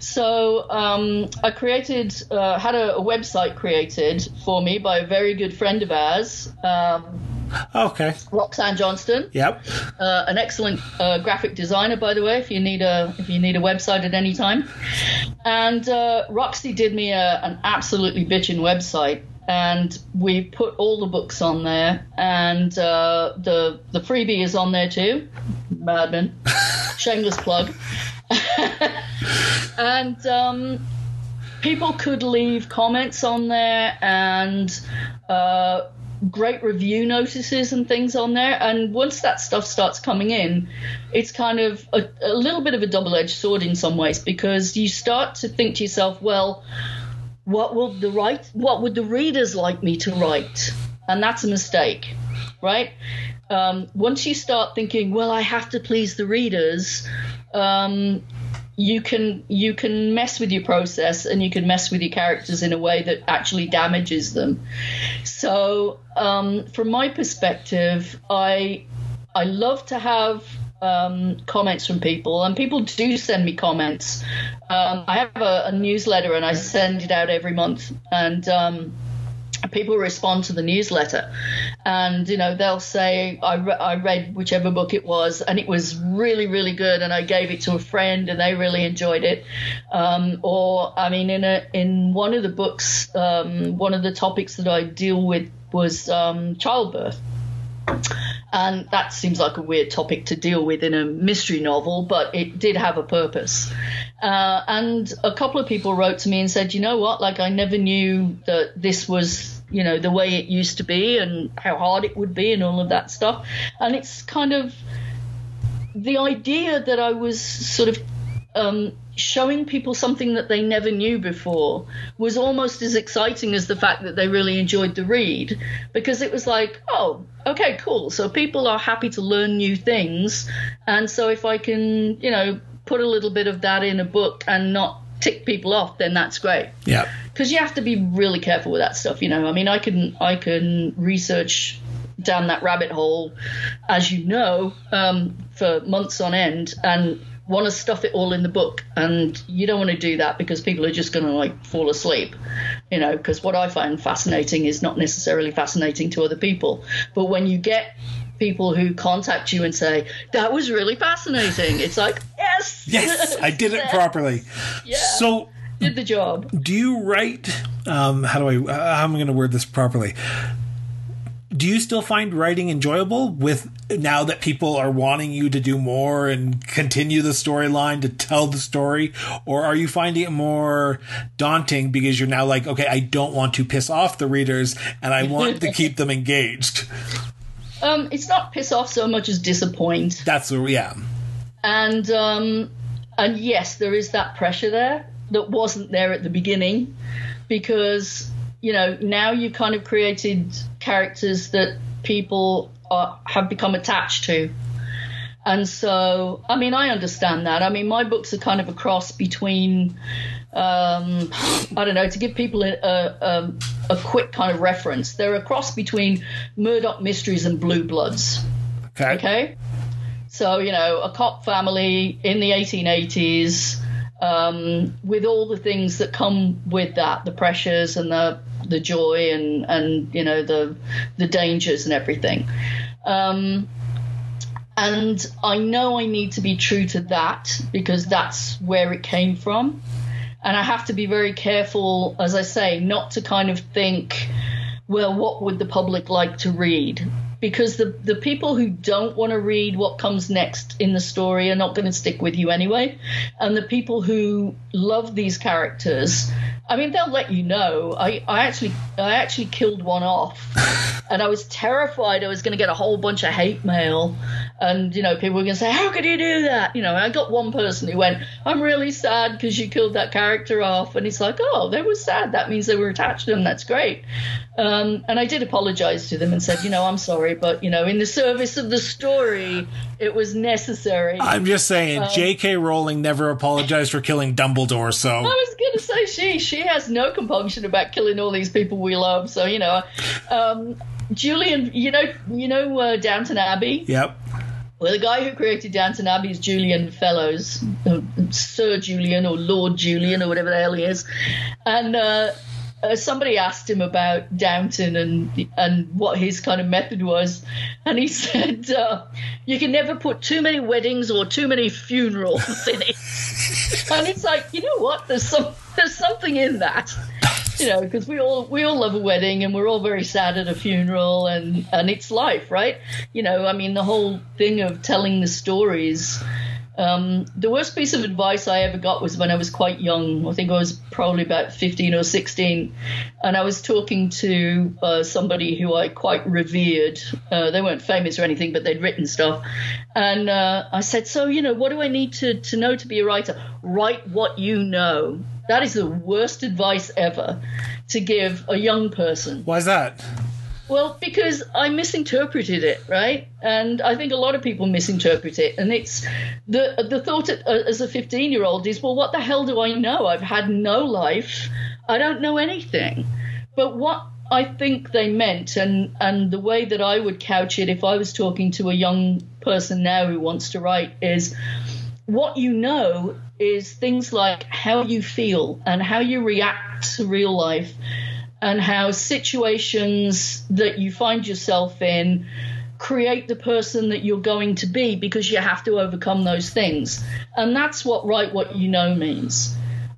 So um, I created, uh, had a, a, website created for me by a very good friend of ours. Um, Okay. Roxanne Johnston. Yep. Uh, an excellent uh, graphic designer, by the way. If you need a if you need a website at any time, and uh, Roxy did me a, an absolutely bitchin' website, and we put all the books on there, and uh, the the freebie is on there too. Madman, shameless plug. and um, people could leave comments on there and uh, great review notices and things on there. And once that stuff starts coming in, it's kind of a, a little bit of a double edged sword in some ways because you start to think to yourself, well, what will the write what would the readers like me to write and that's a mistake right um, once you start thinking well i have to please the readers um, you can you can mess with your process and you can mess with your characters in a way that actually damages them so um, from my perspective i i love to have um, comments from people, and people do send me comments. Um, I have a, a, newsletter, and I send it out every month, and um, people respond to the newsletter, and you know they'll say I, re- I read whichever book it was, and it was really really good, and I gave it to a friend, and they really enjoyed it. Um, or I mean, in a in one of the books, um, one of the topics that I deal with was um, childbirth and that seems like a weird topic to deal with in a mystery novel, but it did have a purpose. Uh, and a couple of people wrote to me and said, you know what, like I never knew that this was, you know, the way it used to be and how hard it would be and all of that stuff. And it's kind of the idea that I was sort of um, showing people something that they never knew before was almost as exciting as the fact that they really enjoyed the read because it was like, oh, okay, cool. So people are happy to learn new things. And so if I can, you know, put a little bit of that in a book and not tick people off, then that's great. Yeah. Because you have to be really careful with that stuff. You know, I mean, I can I can research down that rabbit hole, as you know, um, for months on end, and want to stuff it all in the book and you don't want to do that because people are just going to like fall asleep you know because what i find fascinating is not necessarily fascinating to other people but when you get people who contact you and say that was really fascinating. It's like yes. Yes i did it properly. Yeah. So did the job. do you write um how do i how am i going to word this properly? Do you still find writing enjoyable with now that people are wanting you to do more and continue the storyline to tell the story? Or are you finding it more daunting because you're now like okay I don't want to piss off the readers and I want to keep them engaged um it's not piss off so much as disappoint that's yeah and um and yes there is that pressure there that wasn't there at the beginning because you know, now you've kind of created characters that people are, have become attached to. And so, I mean, I understand that. I mean, my books are kind of a cross between, um, I don't know, to give people a, a, a, quick kind of reference, they're a cross between Murdoch Mysteries and Blue Bloods. Okay. Okay. So, you know, a cop family in the 1880s um, with all the things that come with that, the pressures and the the joy and and you know the the dangers and everything. Um, and I know I need to be true to that because that's where it came from. And I have to be very careful, as I say, not to kind of think, well, what would the public like to read? Because the, the people who don't want to read what comes next in the story are not going to stick with you anyway. And the people who love these characters I mean, they'll let you know. I, I actually I actually killed one off, and I was terrified I was going to get a whole bunch of hate mail, and you know people were going to say, "How could you do that?" You know, I got one person who went, "I'm really sad because you killed that character off," and it's like, "Oh, they were sad. That means they were attached to him. That's great." Um, and I did apologize to them and said, "You know, I'm sorry, but you know, in the service of the story, it was necessary." I'm just saying, um, J.K. Rowling never apologized for killing Dumbledore, so I was going to say she she has no compunction about killing all these people we love. So you know, um, Julian, you know, you know uh, Downton Abbey. Yep. Well, the guy who created Downton Abbey is Julian Fellowes, uh, Sir Julian or Lord Julian or whatever the hell he is, and. Uh, uh, somebody asked him about Downton and and what his kind of method was, and he said, uh, "You can never put too many weddings or too many funerals in it." and it's like, you know what? There's some there's something in that. You know, because we all we all love a wedding and we're all very sad at a funeral and and it's life, right? You know, I mean, the whole thing of telling the stories um, the worst piece of advice I ever got was when I was quite young. I think I was probably about 15 or 16. And I was talking to uh, somebody who I quite revered. Uh, they weren't famous or anything, but they'd written stuff. And uh, I said, So, you know, what do I need to, to know to be a writer? Write what you know. That is the worst advice ever to give a young person. Why is that? Well, because I misinterpreted it, right? And I think a lot of people misinterpret it. And it's the the thought uh, as a 15 year old is, well, what the hell do I know? I've had no life. I don't know anything. But what I think they meant, and and the way that I would couch it if I was talking to a young person now who wants to write is, what you know is things like how you feel and how you react to real life and how situations that you find yourself in create the person that you're going to be because you have to overcome those things. And that's what write what you know means.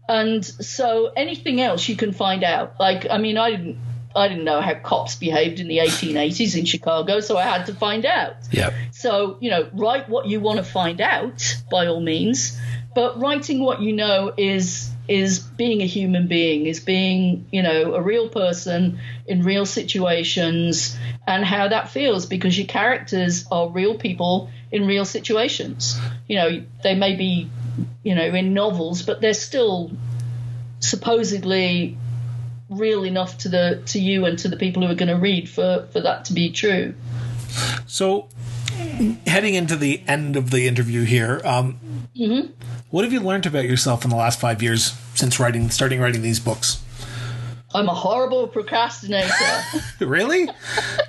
And so anything else you can find out. Like, I mean, I didn't. I didn't know how cops behaved in the 1880s in Chicago, so I had to find out. Yeah. So, you know, write what you want to find out by all means, but writing what you know is is being a human being, is being, you know, a real person in real situations and how that feels because your characters are real people in real situations. You know, they may be, you know, in novels, but they're still supposedly real enough to the to you and to the people who are going to read for for that to be true. So, heading into the end of the interview here, um, mm-hmm. What have you learned about yourself in the last five years since writing, starting writing these books? I'm a horrible procrastinator. really?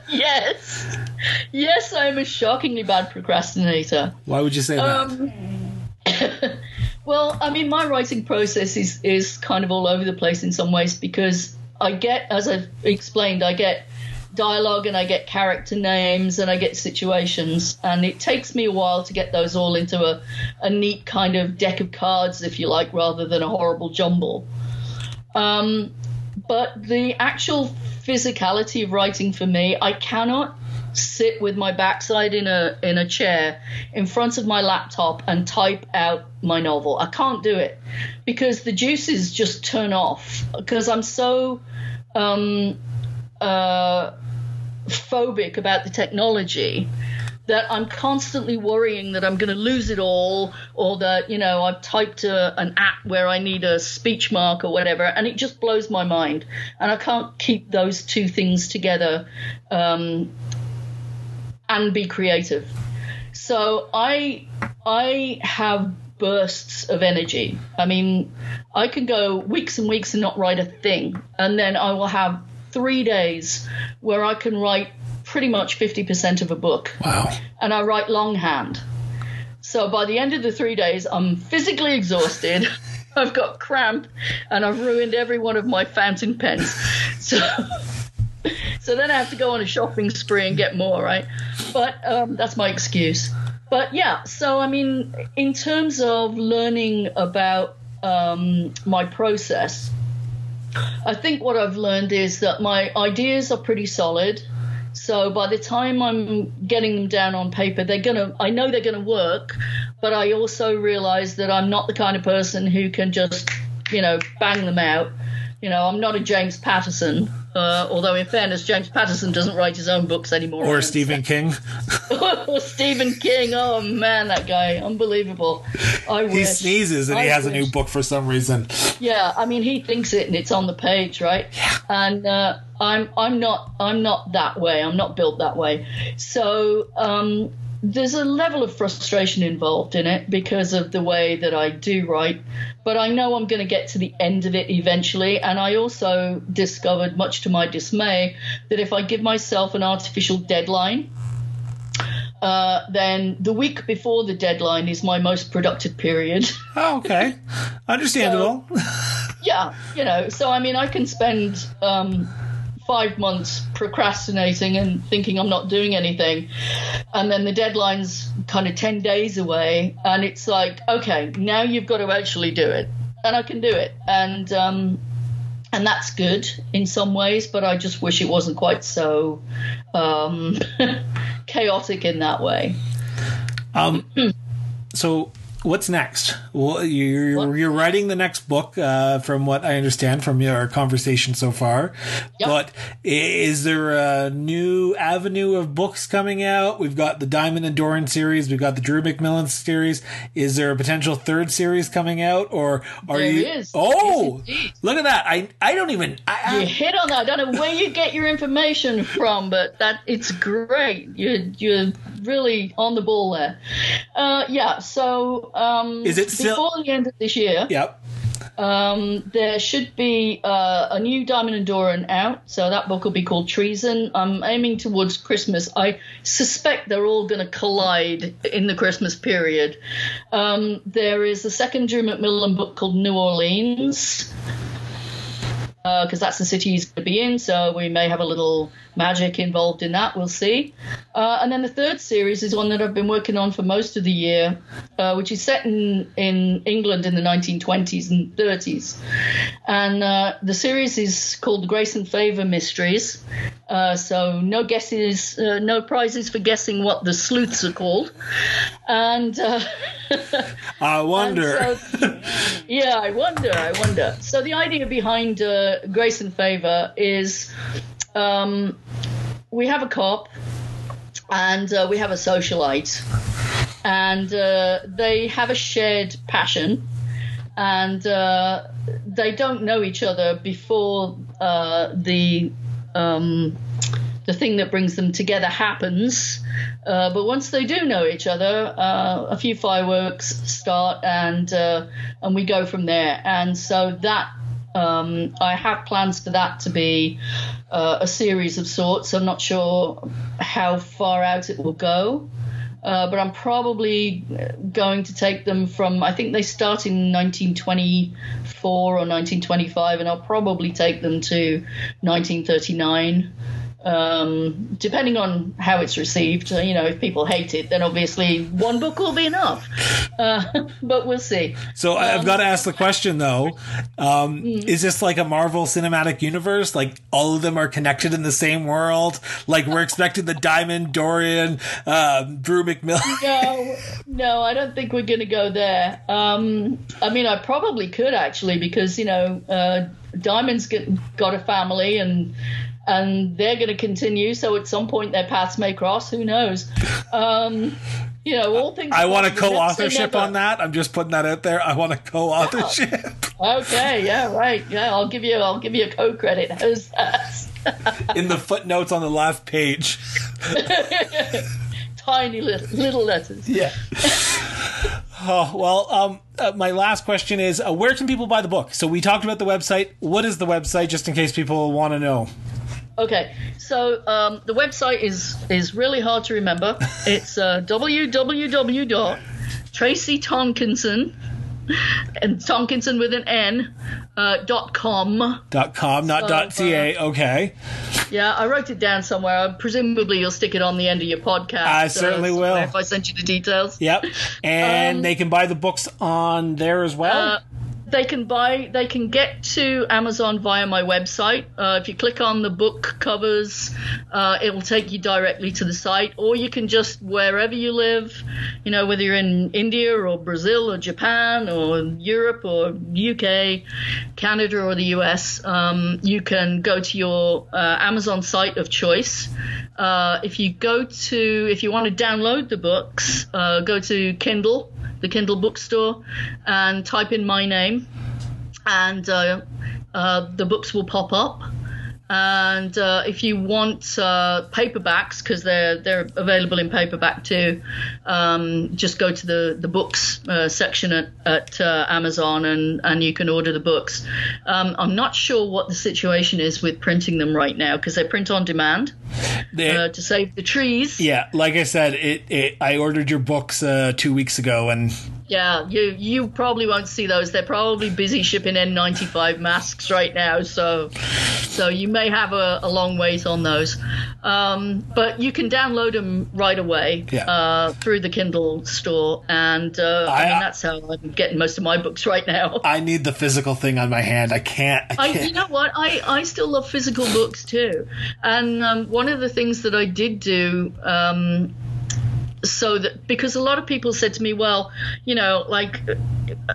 yes. Yes, I'm a shockingly bad procrastinator. Why would you say um, that? well, I mean, my writing process is, is kind of all over the place in some ways because I get, as I've explained, I get dialogue and I get character names and I get situations. And it takes me a while to get those all into a, a neat kind of deck of cards, if you like, rather than a horrible jumble. Um, but the actual physicality of writing for me, I cannot sit with my backside in a in a chair in front of my laptop and type out my novel. I can't do it because the juices just turn off because I'm so um, uh, phobic about the technology that I'm constantly worrying that I'm going to lose it all, or that you know I've typed a, an app where I need a speech mark or whatever, and it just blows my mind, and I can't keep those two things together um, and be creative. So I I have bursts of energy. I mean, I can go weeks and weeks and not write a thing, and then I will have three days where I can write pretty much 50% of a book. Wow. And I write longhand. So by the end of the three days, I'm physically exhausted. I've got cramp and I've ruined every one of my fountain pens. So, so then I have to go on a shopping spree and get more, right? But um, that's my excuse. But yeah, so I mean, in terms of learning about um, my process, I think what I've learned is that my ideas are pretty solid. So by the time I'm getting them down on paper, they're gonna. I know they're gonna work, but I also realize that I'm not the kind of person who can just, you know, bang them out. You know, I'm not a James Patterson. Uh, although, in fairness, James Patterson doesn't write his own books anymore. Or Stephen King. or Stephen King. Oh man, that guy, unbelievable. I wish. he sneezes and I he has wish. a new book for some reason. Yeah, I mean, he thinks it and it's on the page, right? Yeah. And uh, I'm, I'm not, I'm not that way. I'm not built that way. So. Um, there's a level of frustration involved in it because of the way that I do write, but I know I'm going to get to the end of it eventually. And I also discovered, much to my dismay, that if I give myself an artificial deadline, uh, then the week before the deadline is my most productive period. Oh, okay. Understandable. so, yeah, you know, so I mean, I can spend um, five months procrastinating and thinking I'm not doing anything. And then the deadline's kind of 10 days away. And it's like, okay, now you've got to actually do it. And I can do it. And, um, and that's good in some ways, but I just wish it wasn't quite so um, chaotic in that way. Um, so what's next? Well, you're what? you're writing the next book, uh, from what I understand from your conversation so far. Yep. But is there a new avenue of books coming out? We've got the Diamond and Doran series. We've got the Drew McMillan series. Is there a potential third series coming out, or are there you? Is. Oh, look at that! I I don't even. I, I, you hit on that. I don't know where you get your information from, but that it's great. You you're really on the ball there. Uh, yeah. So um, is it before the end of this year? Yep. Um, there should be uh, a new Diamond and Doran out, so that book will be called Treason. I'm aiming towards Christmas. I suspect they're all going to collide in the Christmas period. Um, there is a second Drew McMillan book called New Orleans because uh, that's the city he's going to be in. So we may have a little magic involved in that. We'll see. Uh, and then the third series is one that I've been working on for most of the year, uh, which is set in, in England in the 1920s and 30s. And uh, the series is called the Grace and Favor Mysteries. Uh, so no guesses, uh, no prizes for guessing what the sleuths are called. And I wonder. So, yeah, I wonder. I wonder. So the idea behind Grace and Favor is um, we have a cop and uh, we have a socialite, and uh, they have a shared passion, and uh, they don't know each other before uh, the um, the thing that brings them together happens. Uh, but once they do know each other, uh, a few fireworks start, and and we go from there. And so that um, I have plans for that to be uh, a series of sorts. I'm not sure how far out it will go. Uh, but I'm probably going to take them from, I think they start in 1924 or 1925, and I'll probably take them to 1939 um, depending on how it's received. Uh, you know, if people hate it, then obviously one book will be enough. Uh, but we'll see. So um, I've got to ask the question though: um, mm. Is this like a Marvel Cinematic Universe? Like all of them are connected in the same world? Like we're expecting the Diamond, Dorian, uh, Drew McMillan? no, no, I don't think we're going to go there. Um, I mean, I probably could actually because you know. Uh, Diamond's got a family and and they're going to continue. So at some point their paths may cross. Who knows? Um, you know, all things. I want a co-authorship on that. I'm just putting that out there. I want a co-authorship. Oh. Okay. Yeah. Right. Yeah. I'll give you. I'll give you a co-credit. How's that? In the footnotes on the last page. Tiny little, little letters. Yeah. Oh, well, um, uh, my last question is uh, where can people buy the book? So we talked about the website. What is the website, just in case people want to know? Okay, so um, the website is is really hard to remember. It's uh, www.tracytonkinson and Tonkinson with an N uh, dot com. Dot com, not so, dot ca. Uh, okay. Yeah, I wrote it down somewhere. Presumably, you'll stick it on the end of your podcast. I certainly will. If I sent you the details. Yep. And um, they can buy the books on there as well. They can buy they can get to amazon via my website. Uh, if you click on the book covers uh, it will take you directly to the site. Or you can just wherever you live you know whether you're in india or brazil or japan or europe or uk canada or the us um, you can go to your uh, amazon site of choice. Uh, if you go to if you want to download the books uh, go to kindle the Kindle bookstore, and type in my name, and uh, uh, the books will pop up. And uh, if you want uh, paperbacks, because they're they're available in paperback too, um, just go to the the books uh, section at, at uh, Amazon and and you can order the books. Um, I'm not sure what the situation is with printing them right now because they print on demand uh, to save the trees. Yeah, like I said, it, it I ordered your books uh, two weeks ago and yeah, you you probably won't see those. They're probably busy shipping N95 masks right now, so so you may have a, a long wait on those. Um, but you can download them right away yeah. uh, through the Kindle store, and uh, I, I, mean that's how I'm getting most of my books right now. I need the physical thing on my hand. I can't. I can't. I, you know what? I I still love physical books too, and um, one of the things that I did do. Um, so that because a lot of people said to me, well, you know, like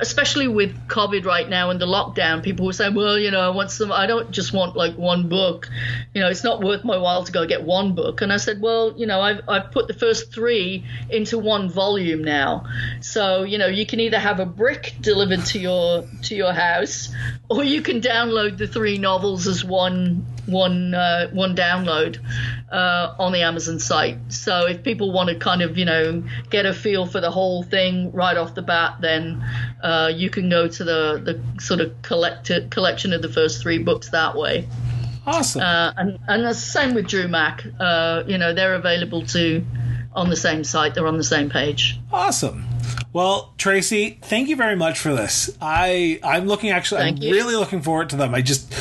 especially with COVID right now and the lockdown, people were saying, well, you know, I want some. I don't just want like one book. You know, it's not worth my while to go get one book. And I said, well, you know, I've I've put the first three into one volume now. So you know, you can either have a brick delivered to your to your house, or you can download the three novels as one one uh, one download uh, on the Amazon site. So if people want to kind of you know get a feel for the whole thing right off the bat, then uh, you can go to the the sort of collected collection of the first three books that way. Awesome. Uh, and and the same with Drew Mack. Uh, you know they're available to on the same site. They're on the same page. Awesome. Well, Tracy, thank you very much for this. I I'm looking actually. Thank I'm you. really looking forward to them. I just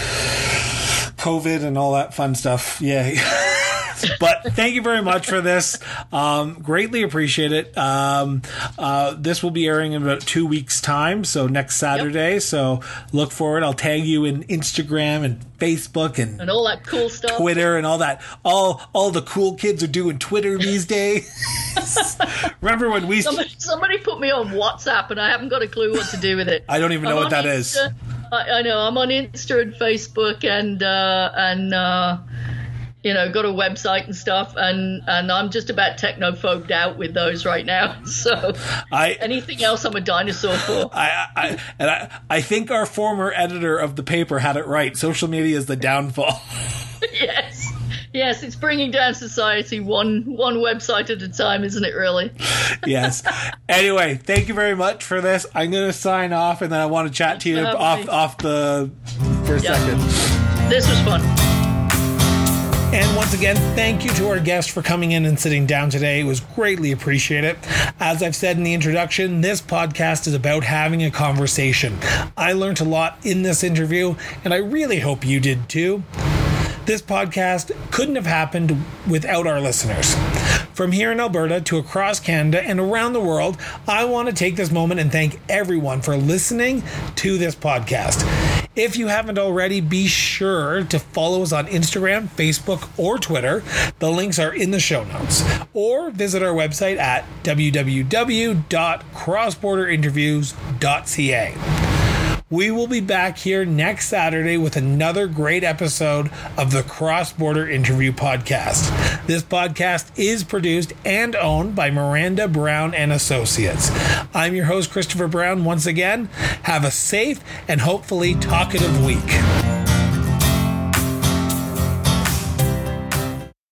COVID and all that fun stuff. Yay. but thank you very much for this. Um, greatly appreciate it. Um, uh, this will be airing in about two weeks' time, so next Saturday. So look forward. I'll tag you in Instagram and Facebook and And all that cool stuff. Twitter and all that. All all the cool kids are doing Twitter these days. Remember when we? Somebody, somebody put me on WhatsApp, and I haven't got a clue what to do with it. I don't even know I'm what that is. I, I know I'm on Insta and Facebook and uh, and uh, you know got a website and stuff, and and I'm just about technophobed out with those right now. So I anything else, I'm a dinosaur for. I, I and I, I think our former editor of the paper had it right. Social media is the downfall. yes. Yes, it's bringing down society one one website at a time, isn't it? Really? yes. Anyway, thank you very much for this. I'm going to sign off, and then I want to chat to you off me. off the for a Yeah. second. This was fun. And once again, thank you to our guest for coming in and sitting down today. It was greatly appreciated. As I've said in the introduction, this podcast is about having a conversation. I learned a lot in this interview, and I really hope you did too. This podcast couldn't have happened without our listeners. From here in Alberta to across Canada and around the world, I want to take this moment and thank everyone for listening to this podcast. If you haven't already, be sure to follow us on Instagram, Facebook, or Twitter. The links are in the show notes. Or visit our website at www.crossborderinterviews.ca. We will be back here next Saturday with another great episode of the Cross Border Interview Podcast. This podcast is produced and owned by Miranda Brown and Associates. I'm your host, Christopher Brown. Once again, have a safe and hopefully talkative week.